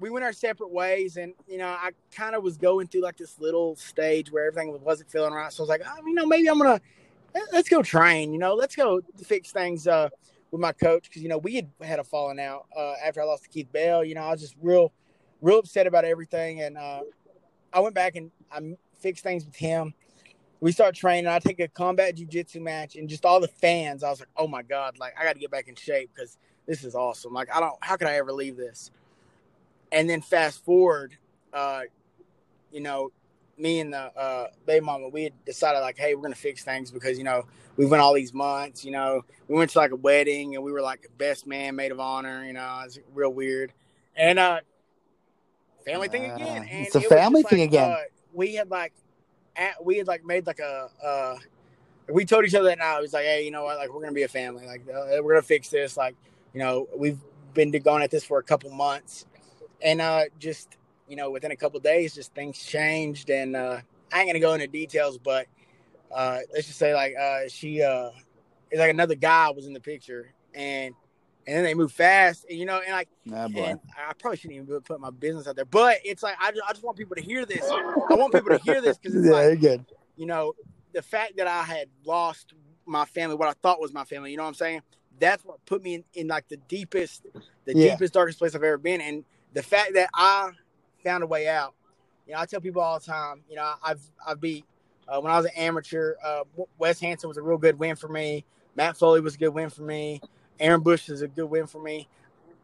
we went our separate ways and you know i kind of was going through like this little stage where everything wasn't feeling right so i was like oh, you know maybe i'm gonna let- let's go train you know let's go fix things uh with my coach because you know we had had a falling out uh after i lost to keith bell you know i was just real real upset about everything and uh I went back and I fixed things with him. We start training. I take a combat jujitsu match, and just all the fans. I was like, "Oh my god! Like I got to get back in shape because this is awesome. Like I don't. How could I ever leave this?" And then fast forward, uh, you know, me and the uh, baby mama, we had decided like, "Hey, we're gonna fix things because you know we went all these months. You know, we went to like a wedding and we were like best man, maid of honor. You know, it's real weird." And uh, family thing again. And
it's a
it
family thing
like,
again.
Uh, we had like, at, we had like made like a. Uh, we told each other that now. It was like, hey, you know what? Like, we're gonna be a family. Like, uh, we're gonna fix this. Like, you know, we've been going at this for a couple months, and uh, just you know, within a couple days, just things changed. And uh, I ain't gonna go into details, but uh, let's just say like uh, she uh, it's like another guy was in the picture, and and then they move fast, and you know, and like,
Nah,
and I probably shouldn't even put my business out there, but it's like I just, I just want people to hear this. I want people to hear this because it's
yeah,
like
good.
you know, the fact that I had lost my family, what I thought was my family, you know what I'm saying? That's what put me in, in like the deepest, the
Yeah.
deepest, darkest place I've ever been. And the fact that I found a way out, you know, I tell people all the time, you know, I've, I've beat, uh, when I was an amateur, uh, Wes Hansen was a real good win for me. Matt Foley was a good win for me. Aaron Bush is a good win for me.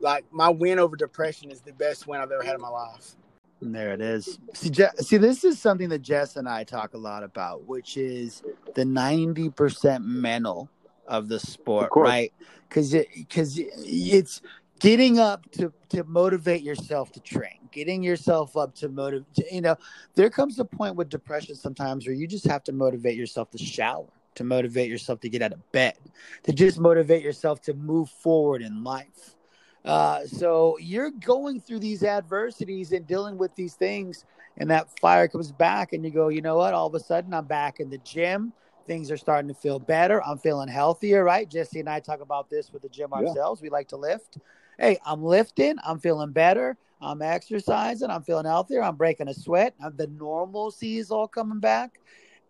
Like my win over depression is the best win I've ever had in my life.
And There it is. See, Je- see, this is something that Jess and I talk a lot about, which is the ninety percent mental of the sport,
Of
right? Because it, because it's getting up to to motivate yourself to train, getting yourself up to motivate. You know, there comes a point with depression sometimes where you just have to motivate yourself to shower, to motivate yourself to get out of bed, to just motivate yourself to move forward in life. Uh, so you're going through these adversities and dealing with these things, and that fire comes back, and you go, you know what? All of a sudden, I'm back in the gym. Things are starting to feel better. I'm feeling healthier, right? Jesse and I talk about this with the gym
Yeah.
ourselves. We like to lift. Hey, I'm lifting. I'm feeling better. I'm exercising. I'm feeling healthier. I'm breaking a sweat. Uh, The normalcy is all coming back.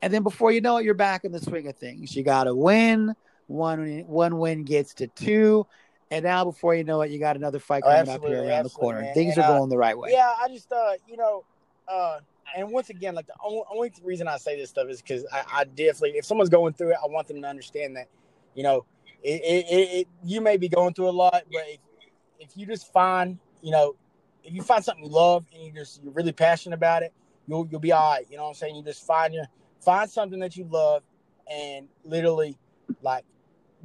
And then before you know it, you're back in the swing of things. You got to win. One, one win gets to two. And now, before you know it, you got another fight
Oh,
coming up here around the corner.
man.
Things
And,
are
uh,
going the right way.
Yeah, I just uh, you know, uh, and once again, like the only, only reason I say this stuff is because I, I definitely, if someone's going through it, I want them to understand that, you know, it, it, it, it you may be going through a lot, but if, if you just find, you know, if you find something you love and you just you're really passionate about it, you'll you'll be all right. You know what I'm saying? You just find your find something that you love and literally like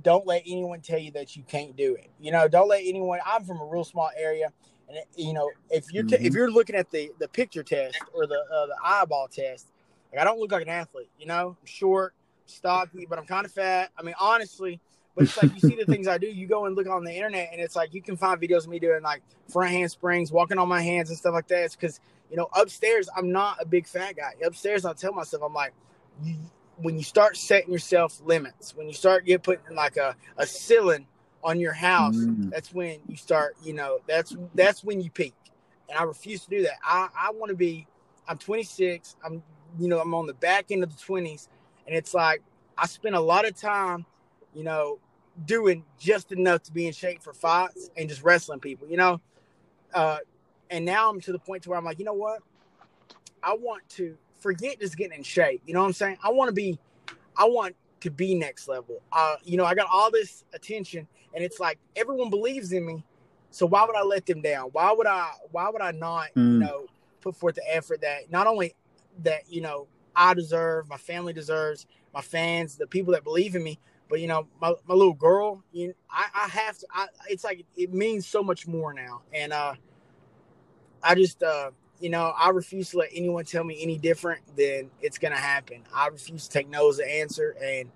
don't let anyone tell you that you can't do it. You know, don't let anyone. I'm from a real small area, and you know, if you're t- if you're looking at the the picture test or the uh, the eyeball test, like I don't look like an athlete. You know, I'm short, stocky, but I'm kind of fat. I mean, honestly. But it's like you see the things I do. You go and look on the internet, and it's like you can find videos of me doing like front handsprings, walking on my hands, and stuff like that. It's because you know upstairs I'm not a big fat guy. Upstairs I tell myself I'm like, you, when you start setting yourself limits, when you start get putting like a a ceiling on your house,
Mm.
that's when you start. You know, that's that's when you peak. And I refuse to do that. I I want to be. I'm 26. I'm you know I'm on the back end of the 20s, and it's like I spend a lot of time, you know, doing just enough to be in shape for fights and just wrestling people. You know, uh, and now I'm to the point to where I'm like, you know what? I want to forget just getting in shape. You know what I'm saying? I want to be, I want to be next level. Uh, you know, I got all this attention, and it's like everyone believes in me. So why would I let them down? Why would I? Why would I not? You
Mm.
know, put forth the effort that not only that you know I deserve, my family deserves, my fans, the people that believe in me, but you know, my, my little girl, you I, I have to. I, it's like it means so much more now, and uh, I just uh, you know, I refuse to let anyone tell me any different than it's gonna happen. I refuse to take no as an answer, and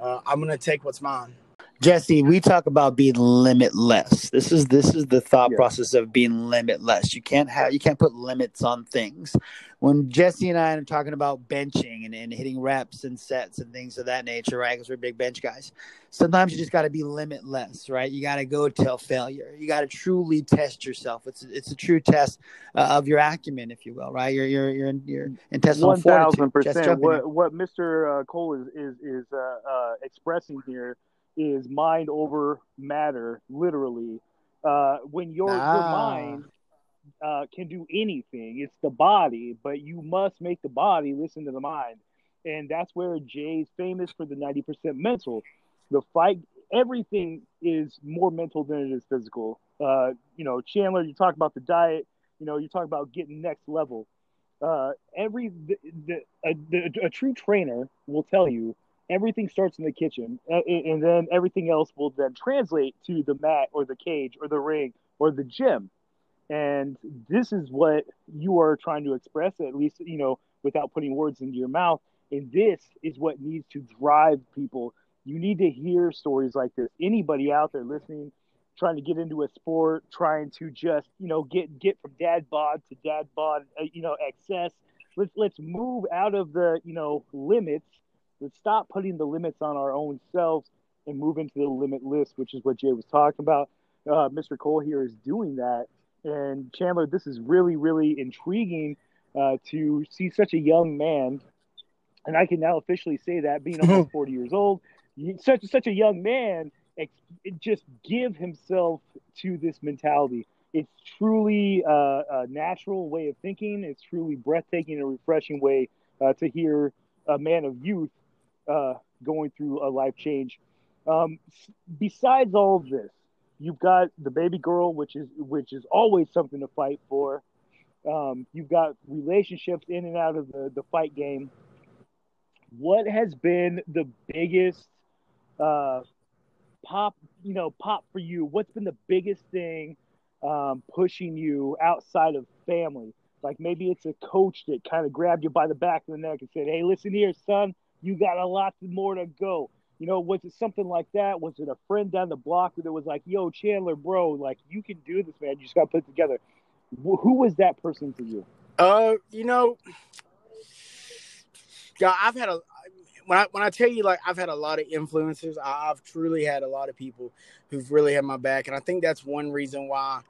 uh, I'm gonna take what's mine.
Jesse, we talk about being limitless. This is this is the thought
Yeah.
process of being limitless. You can't have you can't put limits on things. When Jesse and I are talking about benching and, and hitting reps and sets and things of that nature, right? Because we're big bench guys. Sometimes you just got to be limitless, right? You got to go till failure. You got to truly test yourself. It's it's a true test uh, of your acumen, if you will, right? Your your your your intestinal
One thousand percent.
jump in here.
What what Mister uh, Cole is is is uh, uh, expressing here is mind over matter, literally. Uh, when your your
Ah.
mind uh, can do anything, it's the body, but you must make the body listen to the mind, and that's where Jay's famous for the ninety percent mental. The fight, everything is more mental than it is physical. Uh, you know, Chandler, you talk about the diet. You know, you talk about getting next level uh, every the, the, a, the, a true trainer will tell you everything starts in the kitchen, and then everything else will then translate to the mat or the cage or the ring or the gym. And this is what you are trying to express, at least you know, without putting words into your mouth. And this is what needs to drive people. You need to hear stories like this. Anybody out there listening, trying to get into a sport, trying to just you know get get from dad bod to dad bod, uh, you know excess. Let's let's move out of the you know limits. Let's stop putting the limits on our own selves and move into the limit list, which is what Jay was talking about. uh, Mr. Cole here is doing that. And Chandler, this is really, really intriguing uh, to see such a young man, and I can now officially say that being almost 40 years old, such such a young man, ex- just give himself to this mentality. It's truly uh, a natural way of thinking. It's truly breathtaking and refreshing way uh, to hear a man of youth uh, going through a life change. Um, besides all of this, you've got the baby girl, which is which is always something to fight for. Um, you've got relationships in and out of the, the fight game. What has been the biggest uh, pop, you know, pop for you? What's been the biggest thing um, pushing you outside of family? Like maybe it's a coach that kind of grabbed you by the back of the neck and said, "Hey, listen here, son, you got a lot more to go." You know, was it something like that? Was it a friend down the block that was like, "Yo, Chandler, bro, like you can do this, man. You just got to put it together." Who was that person to you?
Uh, you know, I've had a when I when I tell you like I've had a lot of influencers. I've truly had a lot of people who've really had my back, and I think that's one reason why.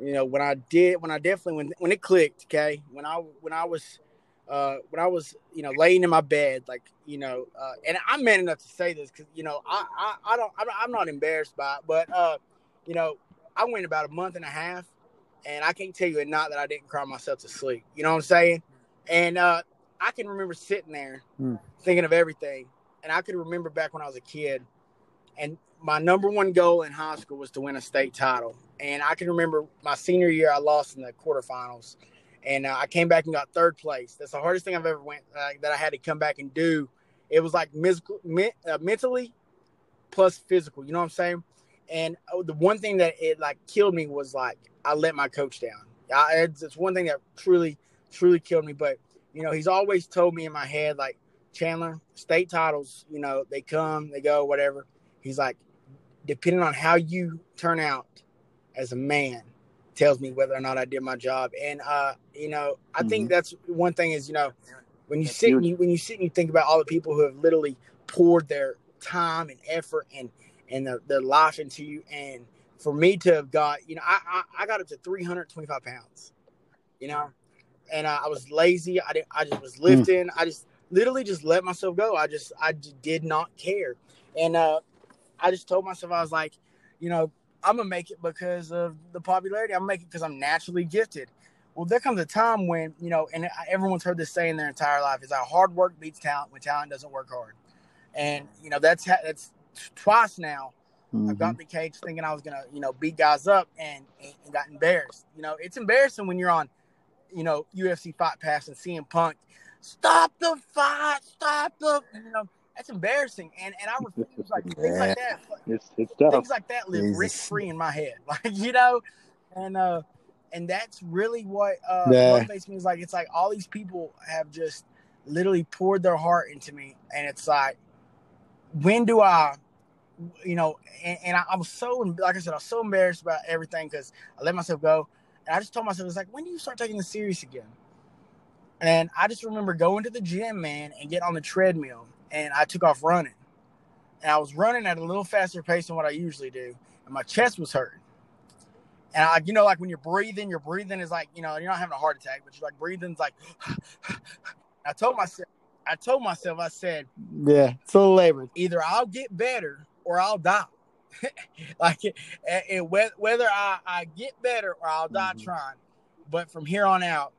You know, when I did, when I definitely when when it clicked, okay, when I when I was uh, when I was, you know, laying in my bed, like, you know, uh, and I'm man enough to say this because, you know, I, I, I don't, I'm not embarrassed by it, but, uh, you know, I went about a month and a half and I can't tell you a not that I didn't cry myself to sleep. You know what I'm saying? And, uh, I can remember sitting there mm. thinking of everything. And I could remember back when I was a kid and my number one goal in high school was to win a state title. And I can remember my senior year, I lost in the quarterfinals and uh, I came back and got third place. That's the hardest thing I've ever went uh, that I had to come back and do. It was like musical, me, uh, mentally plus physical. You know what I'm saying? And oh, the one thing that it like killed me was like I let my coach down. I, it's, it's one thing that truly, truly killed me. But you know, he's always told me in my head like Chandler, state titles. You know, they come, they go, whatever. He's like, depending on how you turn out as a man, tells me whether or not I did my job. And uh, you know, I mm-hmm. think that's one thing is you know, when you that's sit and you, when you sit and you think about all the people who have literally poured their time and effort and and the, their life into you, and for me to have got, you know, I I, I got up to 325 pounds, you know, and uh, I was lazy. I didn't. I just was mm. lifting. Mm. I just literally just let myself go. I just I just did not care, and uh, I just told myself I was like, you know, I'm gonna make it because of the popularity. I'm gonna make it because I'm naturally gifted. Well, there comes a time when you know, and everyone's heard this saying their entire life is that hard work beats talent when talent doesn't work hard. And you know that's that's twice now. Mm-hmm. I got the cage thinking I was gonna you know beat guys up and, and got embarrassed. You know it's embarrassing when you're on you know UFC Fight Pass and CM Punk. Stop the fight! Stop the you know that's embarrassing. And and I refuse like things like that.
It's, it's tough.
Things like that live rent free in my head. Like, you know, and uh and that's really what uh yeah. motivates me is like it's like all these people have just literally poured their heart into me and it's like when do I you know, and, and I, I, was so like I said, I was so embarrassed about everything because I let myself go. And I just told myself, it's like, when do you start taking this serious again? And I just remember going to the gym, man, and get on the treadmill and I took off running. And I was running at a little faster pace than what I usually do, and my chest was hurting. And I, you know, like when you're breathing, your breathing is like, you know, you're not having a heart attack, but you're like breathing's like. I told myself, I told myself, I said,
yeah, it's a little labored.
Either I'll get better or I'll die. like it, it, whether I, I get better or I'll die mm-hmm. trying. But from here on out,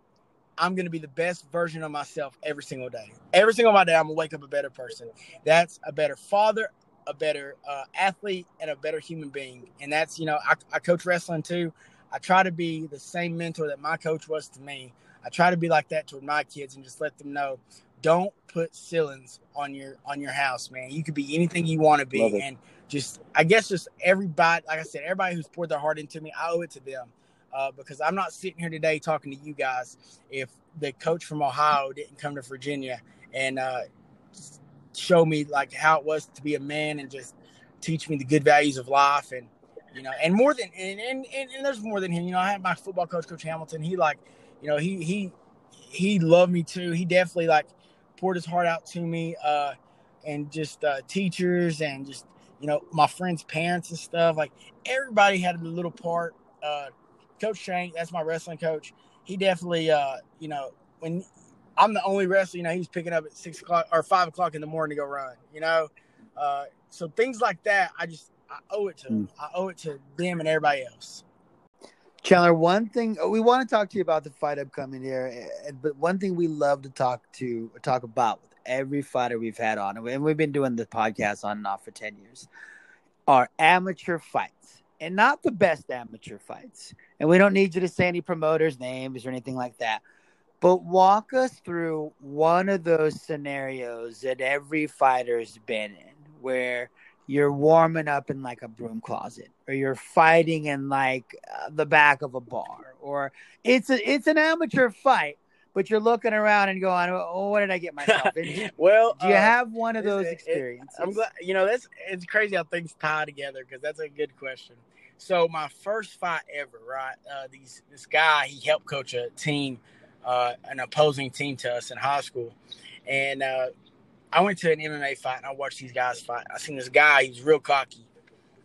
I'm going to be the best version of myself every single day. Every single my day, I'm going to wake up a better person. That's a better father, a better uh, athlete, and a better human being. And that's, you know, I, I coach wrestling too. I try to be the same mentor that my coach was to me. I try to be like that toward my kids and just let them know don't put ceilings on your on your house, man. You could be anything you want to be. And just I guess just everybody, like I said, everybody who's poured their heart into me, I owe it to them uh, because I'm not sitting here today talking to you guys if the coach from Ohio didn't come to Virginia and uh, show me like how it was to be a man and just teach me the good values of life and you know and more than and and, and, and there's more than him you know I had my football coach coach Hamilton he like you know he he he loved me too he definitely like poured his heart out to me uh and just uh teachers and just you know, my friends' parents and stuff. Like everybody had a little part. Uh, coach Shank, that's my wrestling coach. He definitely, uh, you know, when I'm the only wrestler, you know, he's picking up at six o'clock or five o'clock in the morning to go run. You know, uh, so things like that, I just I owe it to
Mm.
I owe it to them and everybody else.
Chandler, one thing we want to talk to you about the fight upcoming here, but one thing we love to talk to talk about with every fighter we've had on, and we've been doing the podcast on and off for ten years, are amateur fights, and not the best amateur fights. And we don't need you to say any promoters' names or anything like that, but walk us through one of those scenarios that every fighter's been in, where you're warming up in like a broom closet or you're fighting in like uh, the back of a bar or it's a, it's an amateur fight but you're looking around and going oh what did i get myself into?
Well,
do you
uh,
have one of those
it-
experiences
I'm glad you know that's it's crazy how things tie together because that's a good question. So my first fight ever, right? Uh, these this guy he helped coach a team, uh, an opposing team to us in high school, and uh, I went to an MMA fight and I watched these guys fight. I seen this guy, he's real cocky,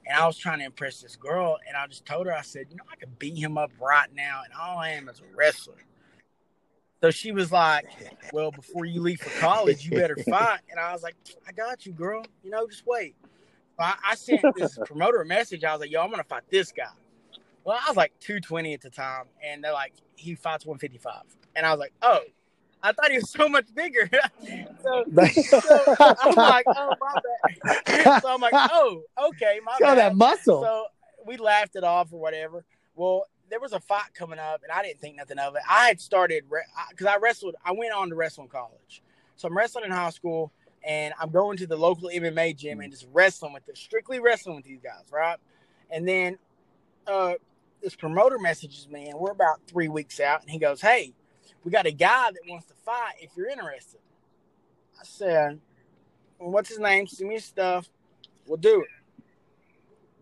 and I was trying to impress this girl, and I just told her, I said, you know, I could beat him up right now, and all I am is a wrestler. So she was like, well, before you leave for college, you better fight. And I was like, I got you, girl. You know, just wait. I, I sent this promoter a message. I was like, yo, I'm gonna fight this guy. Well, I was like 220 at the time, and they're like, he fights 155, and I was like, oh, I thought he was so much bigger. so, so I'm like, oh my bad. So I'm like, oh, okay, my bad.
that muscle
So we laughed it off or whatever. Well, there was a fight coming up, and I didn't think nothing of it. I had started because I wrestled. I went on to wrestle in college, so I'm wrestling in high school, and I'm going to the local MMA gym and just wrestling with it, strictly wrestling with these guys, right? And then uh, this promoter messages me, and we're about three weeks out, and he goes, "Hey, we got a guy that wants to fight. If you're interested." I said, well, "What's his name? Send me his stuff. We'll do it."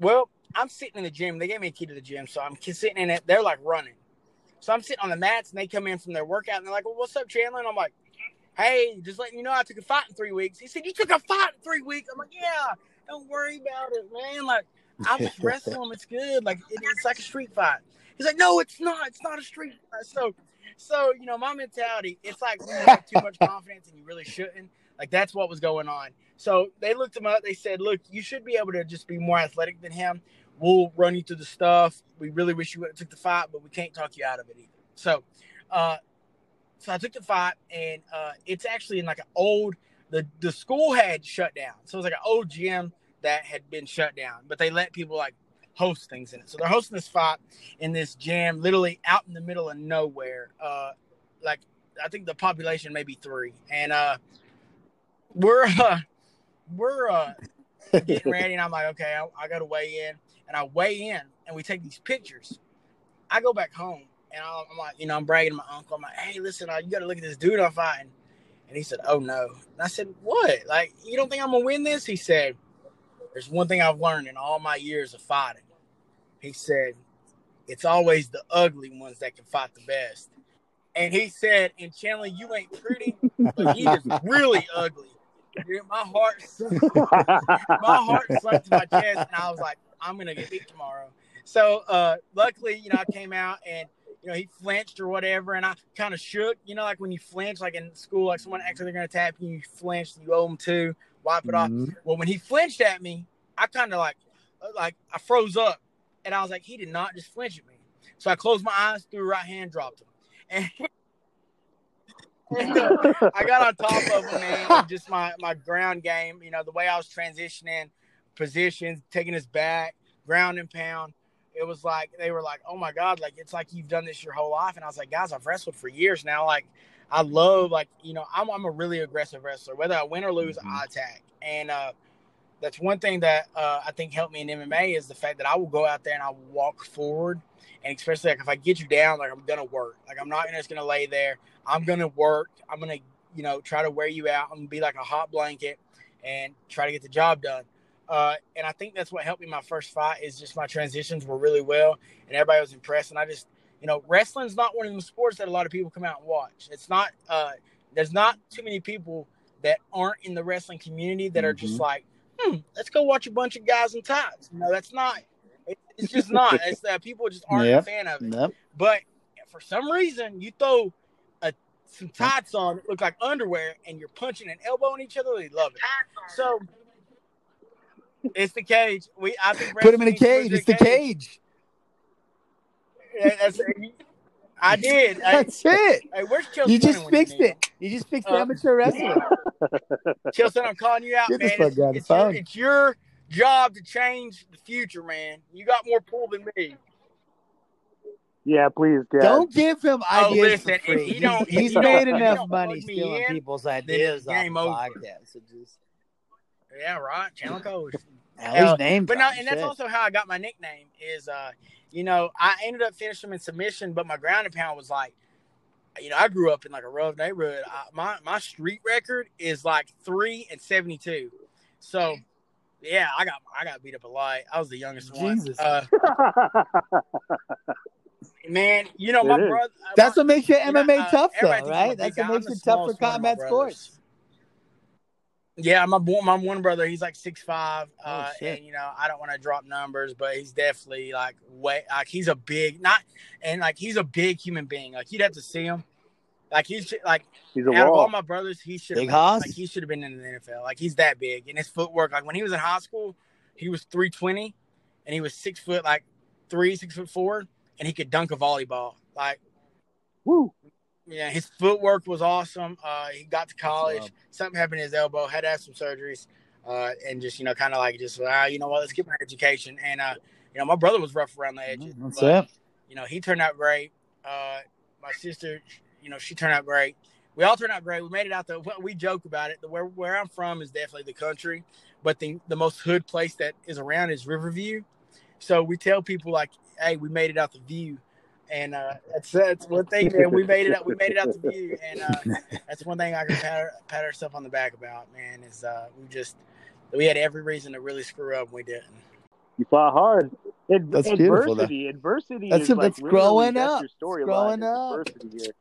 Well, I'm sitting in the gym. They gave me a key to the gym, so I'm sitting in it. They're like running, so I'm sitting on the mats, and they come in from their workout, and they're like, "Well, what's up, Chandler?" And I'm like, "Hey, just letting you know, I took a fight in three weeks." He said, "You took a fight in three weeks?" I'm like, "Yeah, don't worry about it, man. Like, I just wrestling. It's good. Like, it, it's like a street fight." He's like, "No, it's not. It's not a street fight." So, so you know, my mentality, it's like when you have too much confidence and you really shouldn't. Like, that's what was going on. So they looked him up. They said, "Look, you should be able to just be more athletic than him. We'll run you through the stuff. We really wish you would have took the fight, but we can't talk you out of it either." So, uh, so I took the fight, and uh, it's actually in like an old the the school had shut down, so it was like an old gym that had been shut down, but they let people like host things in it. So they're hosting this fight in this gym, literally out in the middle of nowhere. Uh, like I think the population maybe three, and uh, we're uh, we're uh, getting ready, and I'm like, okay, I, I got to weigh in, and I weigh in, and we take these pictures. I go back home, and I'm like, you know, I'm bragging to my uncle. I'm like, hey, listen, uh, you got to look at this dude I'm fighting. And he said, oh no. And I said, what? Like, you don't think I'm gonna win this? He said, there's one thing I've learned in all my years of fighting. He said, it's always the ugly ones that can fight the best. And he said, and Chandler, you ain't pretty, but he is really ugly. My heart, my heart sunk to my chest, and I was like, I'm gonna get beat tomorrow. So uh, luckily, you know, I came out and you know he flinched or whatever, and I kind of shook. You know, like when you flinch, like in school, like someone actually they're gonna tap you, you flinch, you owe them two, wipe it off.
Mhm.
Well, when he flinched at me, I kind of like, uh, like I froze up, and I was like, he did not just flinch at me. So I closed my eyes, threw right hand, dropped him, and, and, uh, I got on top of him, man. Just my my ground game, you know, the way I was transitioning positions, taking his back, ground and pound. It was like they were like, "Oh my god!" Like it's like you've done this your whole life. And I was like, "Guys, I've wrestled for years now. Like I love like you know I'm I'm a really aggressive wrestler. Whether I win or lose, I attack. And uh, that's one thing that uh, I think helped me in MMA is the fact that I will go out there and I will walk forward. And especially like if I get you down, like I'm gonna work. Like I'm not just gonna lay there. I'm gonna work. I'm gonna you know try to wear you out. I'm gonna be like a hot blanket and try to get the job done. Uh, and I think that's what helped me my first fight is just my transitions were really well and everybody was impressed. And I just, you know, wrestling's not one of the sports that a lot of people come out and watch. It's not, uh, there's not too many people that aren't in the wrestling community that are just
Mhm.
like hmm, let's go watch a bunch of guys in ties. No, that's not. It, it's just not. It's that people just aren't
Yep.
a fan of it.
Yep.
But for some reason, you throw a, some tights on that look like underwear, and you're punching and elbowing each other. They love it. So it's the cage. We I think
Put him in a
wrestling needs to
cage. It's the cage.
Yeah, that's, I did. I,
That's it.
hey, where's Chelsea?
You just fixed
need
it. You just fixed
Uh,
amateur wrestling.
him? Chelsea, I'm calling you out,
Get
man.
fucker on the
It's, it's, your, it's your job to change the future, man. You got more pull than me.
Yeah, please, Dad.
Don't give him
Oh,
ideas
listen,
for free.
you
He's,
don't- if
he's
you don't-
made enough money stealing
in,
people's ideas
it's
off the podcast. So just
Yeah, right. Channel coach.
at least
Uh,
name
But no, and that's
shit.
also how I got my nickname. Is uh, you know, I ended up finishing in submission, but my ground and pound was like, you know, I grew up in like a rough neighborhood. I, my my street record is like three and seventy two. So, yeah, I got I got beat up a lot. I was the youngest
Jesus.
one. Uh, man, you know my
It is.
brother.
That's
my,
what makes your
you know,
MMA
uh,
tough, though,
everybody thinks I'm a
right? That's what makes
the
it tough for
smallest one
combat
brothers.
sports.
Yeah, my bo- my one brother, he's like six six five,
Oh,
uh,
shit.
and you know I don't want to drop numbers, but he's definitely like way like he's a big not and like he's a big human being. Like you'd have to see him. Like he's like
He's a
out of all my brothers, he should have
Big
been,
hoss?
like he should have been in the NFL. Like he's that big, and his footwork. Like when he was in high school, he was three twenty, and he was six foot like three, six foot four, and he could dunk a volleyball. Like
Woo.
Yeah, his footwork was awesome. Uh, he got to college. Something happened to his elbow. Had to have some surgeries, uh, and just you know, kind of like just ah, you know what? Let's get my education. And uh, you know, my brother was rough around the edges.
That's
but,
it.
You know, he turned out great. Uh, my sister, you know, she turned out great. We all turned out great. We made it out the. We joke about it. The where where I'm from is definitely the country, but the the most hood place that is around is Riverview. So we tell people like, "Hey, we made it out the view," and uh, that's that's one thing. Man, we made it out. We made it out the view, and uh, that's one thing I can pat, pat ourselves on the back about. Man, is uh, we just we had every reason to really screw up, and we didn't.
You fought hard. Ad-
That's beautiful, though.
adversity. Adversity
That's
is
it,
like
that's
literally-
growing
that's
up.
Your story
It's growing
line
up.
Adversity here.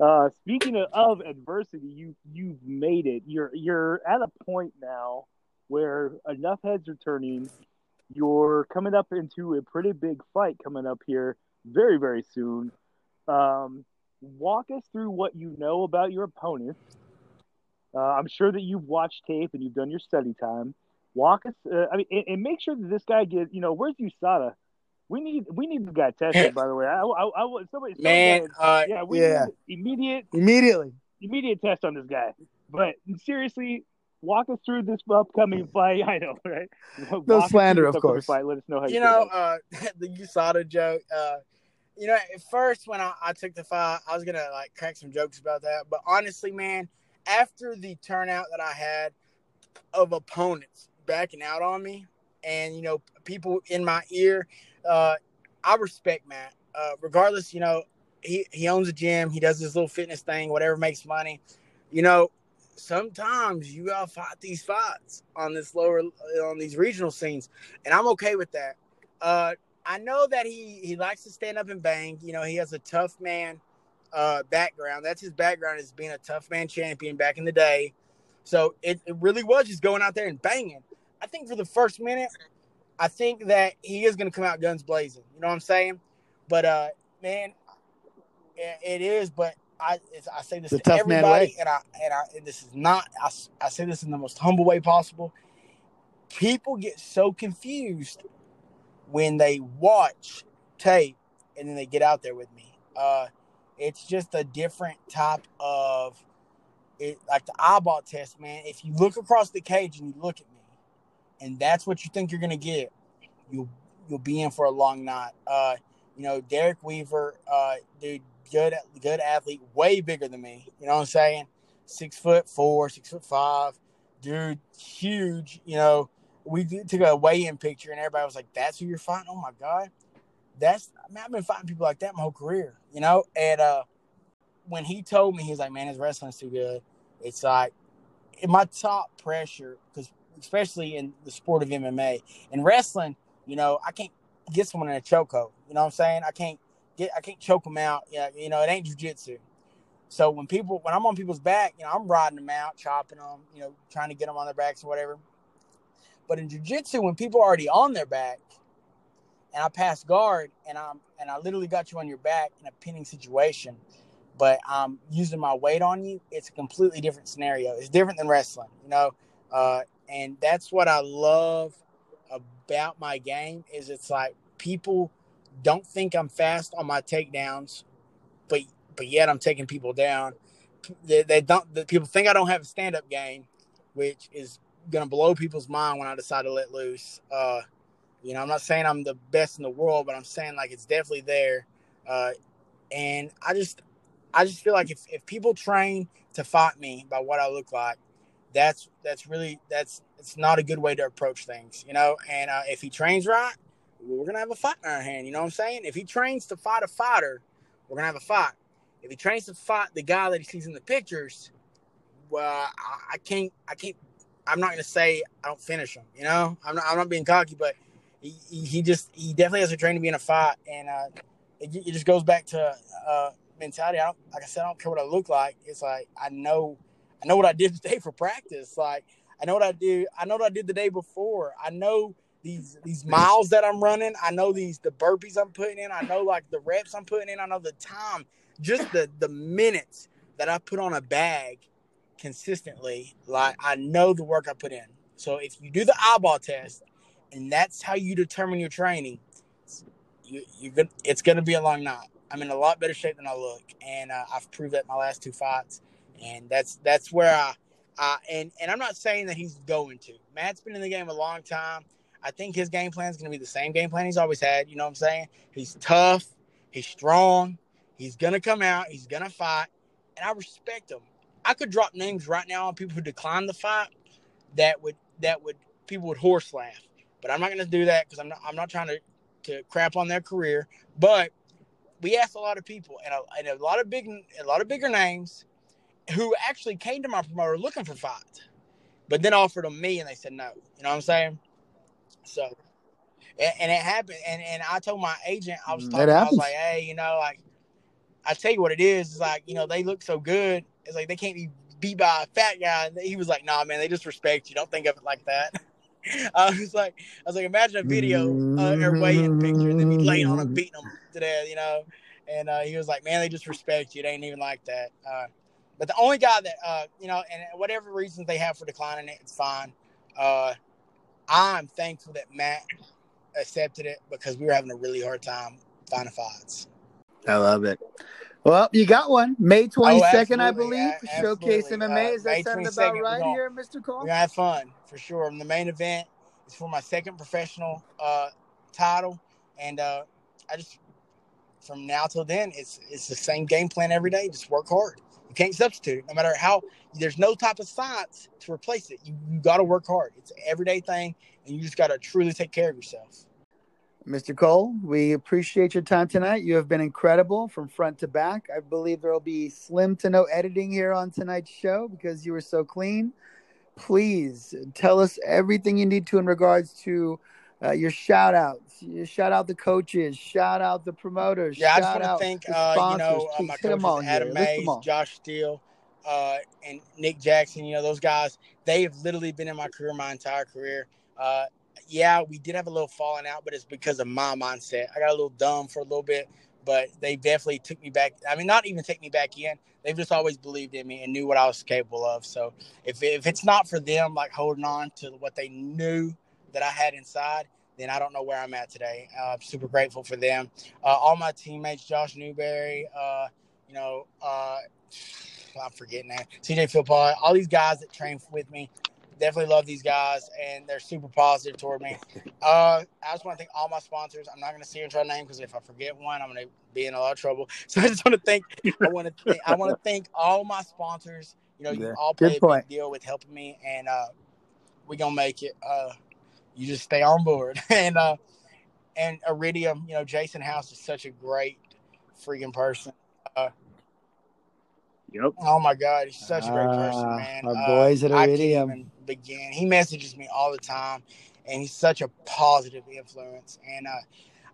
Uh, speaking of, of adversity, you you've made it. You're you're at a point now where enough heads are turning. You're coming up into a pretty big fight coming up here very very soon. Um, walk us through what you know about your opponent. Uh, I'm sure that you've watched tape and you've done your study time. Walk us. Uh, I mean, and, and make sure that this guy gets. You know, where's USADA? We need we need this guy tested. by the way, I, I, I want somebody. somebody
Man,
gotta-
uh,
yeah, we
Yeah.
need immediate
Immediately.
immediate test on this guy. But seriously, walk us through this upcoming fight. I know, right? Walk us through
slander, of course.
Fight. Let us know how you,
you know, uh, the USADA joke. Uh, you know, at first when I, I took the fight, I was gonna like crack some jokes about that. But honestly, man, after the turnout that I had of opponents backing out on me, and you know, people in my ear, uh, I respect Matt. Uh, regardless, you know, he he owns a gym, he does this little fitness thing, whatever makes money. You know, sometimes you gotta fight these fights on this lower on these regional scenes, and I'm okay with that. Uh, I know that he he likes to stand up and bang. You know, he has a tough man uh, background. That's his background as being a tough man champion back in the day. So it, it really was just going out there and banging. I think for the first minute, I think that he is going to come out guns blazing. You know what I'm saying? But uh, man, it, is. But I it's, I say this
a
to
tough man
everybody,
way.
and I and I and this is not. I, I say this in the most humble way possible. People get so confused when they watch tape and then they get out there with me. Uh, it's just a different type of it, like the eyeball test, man. If you look across the cage and you look at me, and that's what you think you're gonna get, you'll you'll be in for a long night. Uh, you know, Derek Weaver, uh, dude, good good athlete, way bigger than me. You know what I'm saying? Six foot four, six foot five, dude, huge. You know, we took a weigh-in picture, and everybody was like, "That's who you're fighting." Oh my god, that's I mean, I've been fighting people like that my whole career. You know, and uh, when he told me, he was like, "Man, his wrestling's too good." It's like in my top pressure because especially in the sport of MMA and wrestling, you know, I can't get someone in a chokehold. You know what I'm saying? I can't get I can't choke them out. Yeah, you know, it ain't jujitsu. So when people when I'm on people's back, you know, I'm riding them out, chopping them, you know, trying to get them on their backs or whatever. But in jujitsu, when people are already on their back, and I pass guard, and I'm and I literally got you on your back in a pinning situation, but I'm using my weight on you, it's a completely different scenario. It's different than wrestling, you know. Uh, and that's what I love about my game is it's like people don't think I'm fast on my takedowns, but but yet I'm taking people down. They, they don't. The people think I don't have a stand up game, which is gonna blow people's mind when I decide to let loose. Uh, you know, I'm not saying I'm the best in the world, but I'm saying like it's definitely there. Uh, and I just, I just feel like if, if people train to fight me by what I look like, that's that's really that's it's not a good way to approach things, you know. And uh, if he trains right, we're gonna have a fight in our hand. You know what I'm saying? If he trains to fight a fighter, we're gonna have a fight. If he trains to fight the guy that he sees in the pictures, well, I, I can't, I can't. I'm not gonna say I don't finish him. You know, I'm not, I'm not being cocky, but he, he, just he definitely has a train to be in a fight, and uh, it, it just goes back to uh, mentality. I don't, like I said, I don't care what I look like. It's like I know, I know what I did today for practice. Like I know what I do. I know what I did the day before. I know these these miles that I'm running. I know these the burpees I'm putting in. I know like the reps I'm putting in. I know the time, just the the minutes that I put on a bag consistently. Like I know the work I put in. So if you do the eyeball test, and that's how you determine your training, you you're good. It's gonna be a long night. I'm in a lot better shape than I look, and uh, I've proved that my last two fights. And that's that's where I uh, and and I'm not saying that he's going to. Matt's been in the game a long time. I think his game plan is going to be the same game plan he's always had. You know what I'm saying? He's tough. He's strong. He's going to come out. He's going to fight. And I respect him. I could drop names right now on people who declined the fight that would that would people would horse laugh. But I'm not going to do that because I'm not I'm not trying to to crap on their career. But we asked a lot of people and a, and a lot of big a lot of bigger names who actually came to my promoter looking for fights, but then offered them me and they said no. You know what I'm saying? So, and, it happened. And, and I told my agent, I was mm, talking, I was like, hey, you know, like, I tell you what it is. It's like, you know, they look so good. It's like they can't be beat by a fat guy. And he was like, nah, man, they just respect you. Don't think of it like that. I was like, I was like, imagine a video uh, or weigh-in picture, and then me laying on him, beating them to death, you know. And uh, he was like, man, they just respect you. They ain't even like that. Uh, but the only guy that uh, you know, and whatever reasons they have for declining it, it's fine. Uh, I'm thankful that Matt accepted it because we were having a really hard time finding fights.
I love it. Well, you got one. May 22nd, oh, I believe. Yeah, Showcase MMA. Is that sound about right here, Mr. Cole?
We're going to have fun for sure. And the main event is for my second professional uh, title. And uh, I just, from now till then, it's it's the same game plan every day. Just work hard You can't substitute it. No matter how, there's no type of science to replace it. You, you got to work hard. It's an everyday thing, and you just got to truly take care of yourself.
Mr. Cole, we appreciate your time tonight. You have been incredible from front to back. I believe there will be slim to no editing here on tonight's show because you were so clean. Please tell us everything you need to in regards to uh, your shout outs. You shout out the coaches, shout out the promoters.
Yeah, I just want to thank uh, you know uh, my coaches Adam Mays, Josh Steele, uh, and Nick Jackson. You know those guys. They have literally been in my career my entire career. Uh, yeah, we did have a little falling out, but it's because of my mindset. I got a little dumb for a little bit, but they definitely took me back. I mean, not even take me back in. They've just always believed in me and knew what I was capable of. So if if it's not for them, like holding on to what they knew that I had inside, then I don't know where I'm at today. Uh, I'm super grateful for them. Uh, all my teammates, Josh Newberry, uh, you know, uh, I'm forgetting that, CJ Philpott, all these guys that train with me. Definitely love these guys, and they're super positive toward me. Uh, I just want to thank all my sponsors. I'm not going to see and try to name because if I forget one, I'm going to be in a lot of trouble. So I just want to thank. I want to. Thank, I want to thank all my sponsors. You know, you all play Good a point. big deal with helping me, and uh, we're gonna make it. Uh, you just stay on board. and uh, and Iridium, you know, Jason House is such a great freaking person. Uh,
yep.
Oh my God, he's such a great person, ah, man.
Our uh, boys at Iridium. I can't even
begin. He messages me all the time, and he's such a positive influence. And uh,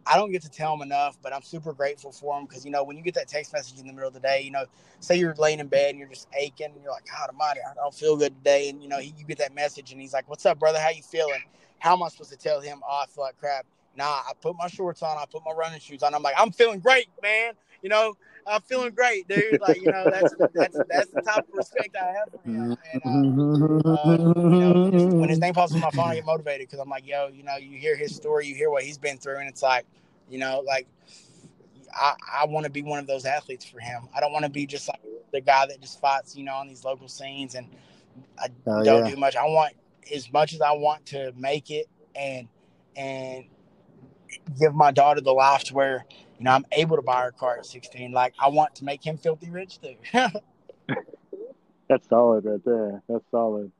I don't get to tell him enough, but I'm super grateful for him because you know when you get that text message in the middle of the day, you know, say you're laying in bed and you're just aching, and you're like, God Almighty, I don't feel good today, and you know, he, you get that message, and he's like, "What's up, brother? How you feeling?" how am I supposed to tell him? Oh, I feel like crap. Nah, I put my shorts on. I put my running shoes on. I'm like, I'm feeling great, man. You know, I'm feeling great, dude. Like, you know, that's that's that's the type of respect I have for him. And, uh, uh, you know, just when his name pops on my phone, I get motivated because I'm like, yo, you know, you hear his story, you hear what he's been through, and it's like, you know, like I, I want to be one of those athletes for him. I don't want to be just like the guy that just fights, you know, on these local scenes and I
Oh,
don't
yeah.
do much. I want as much as I want to make it and and give my daughter the life to where you know I'm able to buy her a car at 16. Like I want to make him filthy rich too.
That's solid right there. That's solid.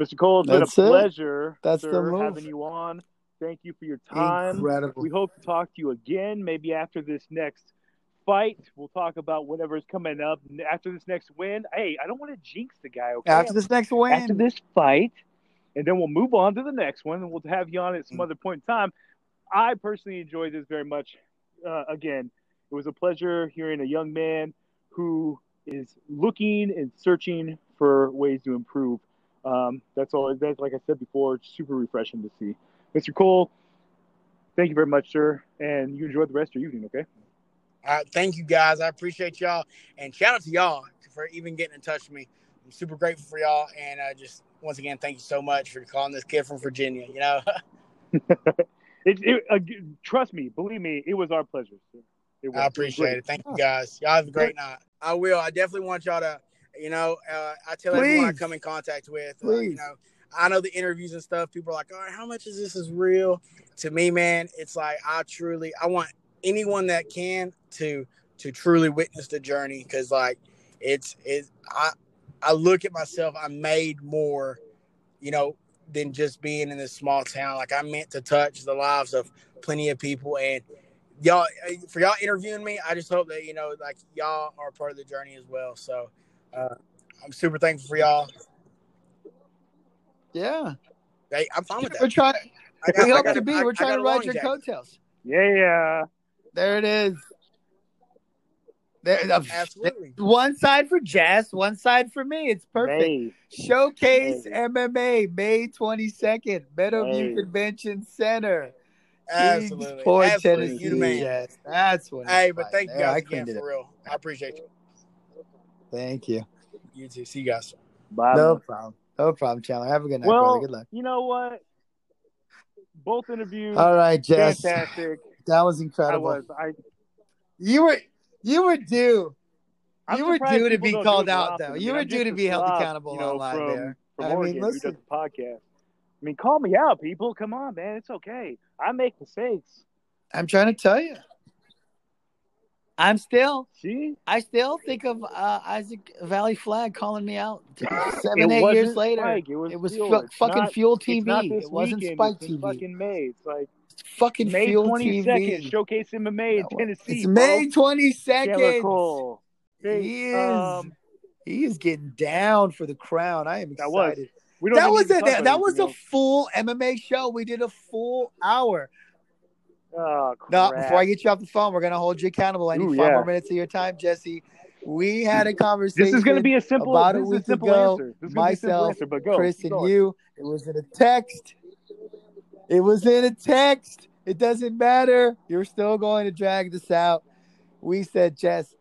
Mr. Cole, it's been a
it.
pleasure,
That's the
sir,
move.
having you on. Thank you for your time.
Incredible.
We hope to talk to you again, maybe after this next fight. We'll talk about whatever's coming up after this next win. Hey, I don't want to jinx the guy. Okay,
After this next win,
after this fight, and then we'll move on to the next one, and we'll have you on at some mm. other point in time. I personally enjoyed this very much. Uh, again, it was a pleasure hearing a young man who is looking and searching for ways to improve. Um, that's all. That's like I said before, it's super refreshing to see. Mr. Cole, thank you very much, sir, and you enjoy the rest of your evening. Okay.
All right, thank you guys. I appreciate y'all and shout out to y'all for even getting in touch with me. I'm super grateful for y'all and uh, just once again thank you so much for calling this kid from Virginia. You know.
It, it, uh, trust me, believe me, it was our pleasure. It was,
I appreciate it. Thank you guys. Y'all have a great night. I will. I definitely want y'all to, you know, uh, I tell everyone I come in contact with, uh, you know, I know the interviews and stuff. People are like, all right, how much is this is real? To me, man, it's like I truly, I want anyone that can to to truly witness the journey because like it's it. I I look at myself. I made more, you know, than just being in this small town. Like I meant to touch the lives of plenty of people and y'all for y'all interviewing me i just hope that you know like y'all are part of the journey as well so uh, i'm super thankful for y'all
yeah,
hey, i'm fine with
we're
that
trying.
Got-
We hope to be.
I-
We're trying to ride your
jacket.
coattails.
Yeah.
There it is. There, uh,
absolutely
One side for Jess, one side for me. It's perfect.
May.
Showcase
May.
MMA May 22nd, Meadowview
May.
Convention Center.
absolutely
Kingsport,
absolutely
Tennessee.
you the man
Jess. That's what.
hey but
like.
thank you
There, I
guys again for real i appreciate you.
Thank you.
you too see you guys
Bye.
No
man.
problem. No problem, Chandler. Have a good night, brother. Good luck.
you know what? Both interviews,
All right, Jess.
fantastic.
That was incredible.
I
incredible.
was. I.
You were you were due.
I'm
you were due to be called
do it more
out, though. You were due to be held
slob,
accountable
you know,
online
from,
there.
From
I mean,
who
listen.
does the podcast. I mean, call me out, people. Come on, man. It's okay. I make mistakes.
I'm trying to tell you. I'm still,
See,
I still think of uh, Isaac Valley Flag calling me out seven, eight years later.
Spike. It was,
It was fu- fucking
not-
Fuel TV. It wasn't
weekend.
Spike TV.
fucking May. It's like
fucking
May
Fuel
22nd.
TV.
Showcase MMA in
No,
Tennessee.
It's. May twenty second. He is.
um,
he is getting down for the crown. I am
That was-
excited.
we don't
That was a that,
about
was a full MMA show. We did a full hour.
Oh,
Now,
crap.
before I get you off the phone, we're gonna hold you accountable. I need
Ooh,
five
yeah.
more minutes of your time, Jesse. We had a conversation.
This is going to be a simple,
about a week
simple
ago,
answer. This is to be a simple
myself,
answer, but go.
Chris and you. It was in a text. It was in a text. It doesn't matter. You're still going to drag this out. We said, Jess,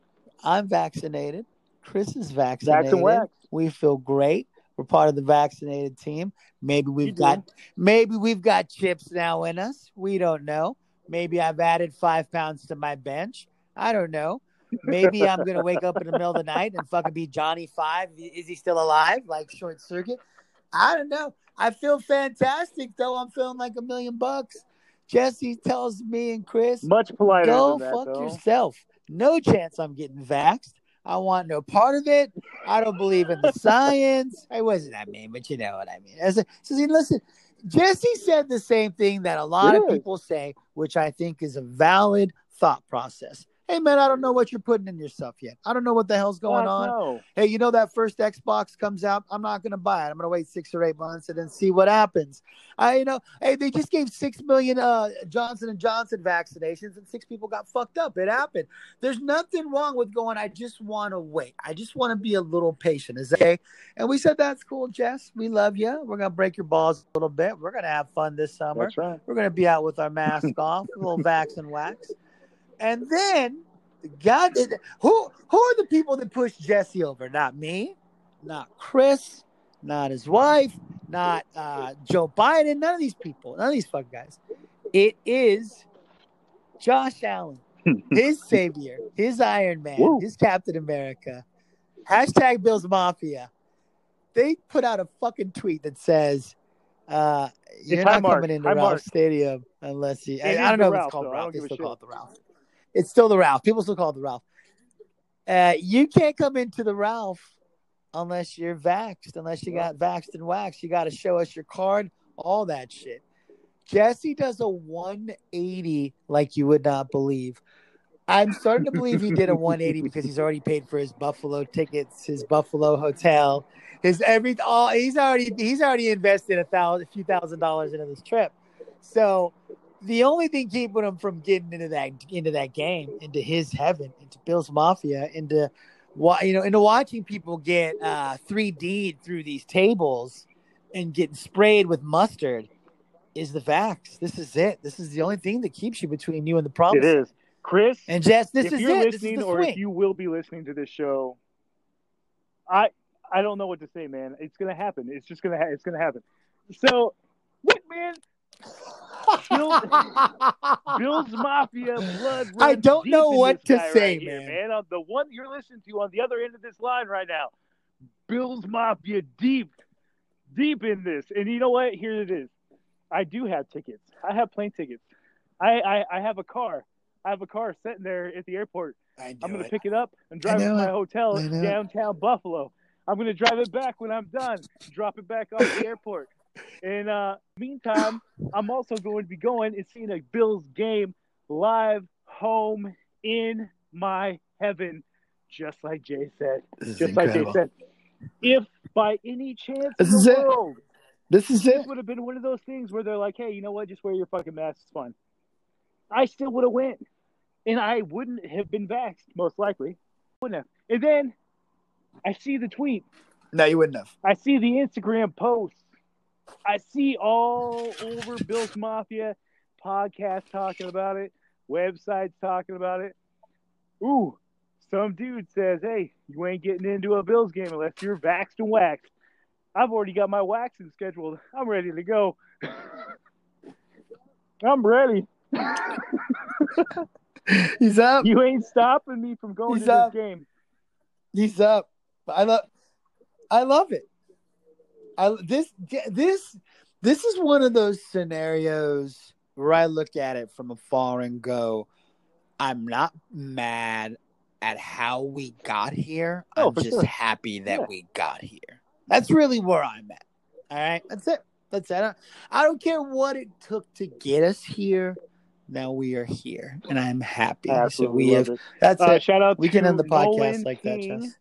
I'm vaccinated. Chris is vaccinated.
Vax.
We feel great. We're part of the vaccinated team. Maybe we've
You do.
got maybe we've got chips now in us. We don't know. Maybe I've added five pounds to my bench. I don't know. Maybe I'm gonna wake up in the middle of the night and fucking be Johnny Five. Is he still alive? Like short circuit? I don't know. I feel fantastic though. I'm feeling like a million bucks. Jesse tells me and Chris,
Much politer
go
that,
fuck
though.
yourself. No chance I'm getting vaxxed. I want no part of it. I don't believe in the science. I wasn't I mean, but you know what I mean. As a, so see, listen, Jesse said the same thing that a lot of people say, which I think is a valid thought process. Hey man, I don't know what you're putting in yourself yet. I don't know what the hell's going on.
No.
Hey, you know that first Xbox comes out, I'm not gonna buy it. I'm gonna wait six or eight months and then see what happens. I you know, hey, they just gave six million uh Johnson and Johnson vaccinations and six people got fucked up. It happened. There's nothing wrong with going, I just wanna wait. I just wanna be a little patient. Is that okay? And we said that's cool, Jess. We love you. We're gonna break your balls a little bit. We're gonna have fun this summer.
That's right.
We're gonna be out with our mask off, a little vax and wax. And then God who who are the people that pushed Jesse over? Not me, not Chris, not his wife, not uh, Joe Biden, none of these people, none of these fuck guys. It is Josh Allen, his savior, his Iron Man, his Captain America. Hashtag Bills Mafia. They put out a fucking tweet that says, uh, "You're
high
not
mark,
coming into
high
Ralph
mark.
Stadium unless you." I, I don't know if it's called
though.
Ralph. They still call it the Ralph. It's still the Ralph. People still call it the Ralph. Uh, you can't come into the Ralph unless you're vaxxed, unless you got vaxxed and waxed. You got to show us your card, all that shit. Jesse does a 180 like you would not believe. I'm starting to believe he did a 180 because he's already paid for his Buffalo tickets, his Buffalo hotel, his every all. He's already he's already invested a thousand, a few thousand dollars into this trip. So the only thing keeping him from getting into that into that game, into his heaven, into Bills Mafia, into you know, into watching people get uh 3D through these tables and getting sprayed with mustard is the facts. This is it. This is the only thing that keeps you between you and the promise.
It is. Chris,
And Jess, this
if
is
you're
it. This is
listening or
swing.
if you will be listening to this show, I I don't know what to say, man. It's gonna happen. It's just gonna ha- it's gonna happen. So, what, man? Bill- Bills Mafia blood.
I don't know what to say,
right here,
man.
man. Uh, the one you're listening to on the other end of this line right now, Bills Mafia deep, deep in this. And you know what? Here it is. I do have tickets. I have plane tickets. I I, I have a car. I have a car sitting there at the airport. I'm going to pick it up and drive it to my
it.
hotel in downtown Buffalo. I'm going to drive it back when I'm done, drop it back off the airport. And uh, meantime, I'm also going to be going and seeing a Bills game live home in my heaven, just like Jay said.
This
Just like Jay said. If by any chance
This
in
is
the
it.
world
This is it.
would have been one of those things where they're like, "Hey, you know what? Just wear your fucking mask. It's fine." I still would have went, and I wouldn't have been vaxxed, most likely. Wouldn't have. And then I see the tweet.
No, you wouldn't have.
I see the Instagram posts. I see all over Bills Mafia podcasts talking about it, websites talking about it. Ooh, some dude says, "Hey, you ain't getting into a Bills game unless you're vaxxed and waxed." I've already got my waxing scheduled. I'm ready to go. I'm ready.
He's up.
You ain't stopping me from going
He's
to
up.
this game.
He's up. I love. I love it. I this this this is one of those scenarios where I look at it from afar and go, I'm not mad at how we got here.
Oh,
I'm just
sure.
happy that
Yeah.
we got here. That's really where I'm at. All right, that's it. That's it. I don't, I don't care what it took to get us here. Now we are here, and I'm happy.
Absolutely
so we have.
it.
That's
Uh,
it.
shout out
We can end the podcast
Nolan
like that,
King,
Chess.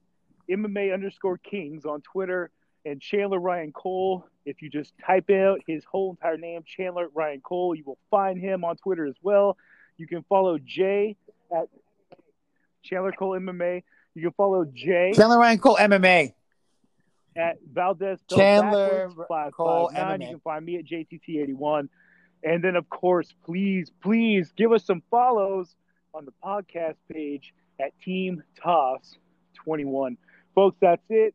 MMA underscore Kings on Twitter, and Chandler Ryan Cole. If you just type out his whole entire name, Chandler Ryan Cole, you will find him on Twitter as well. You can follow Jay at Chandler Cole MMA. You can follow Jay
Chandler Ryan Cole MMA.
at Valdez
Chandler
five,
Cole
five, nine.
MMA.
You can find me at JTT81. And then, of course, please, please give us some follows on the podcast page at Team Toss 21. Folks, that's it.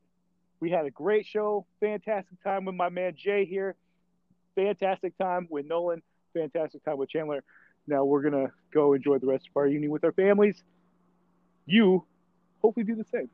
We had a great show. Fantastic time with my man Jay here. Fantastic time with Nolan. Fantastic time with Chandler. Now we're to go enjoy the rest of our evening with our families. You hopefully do the same.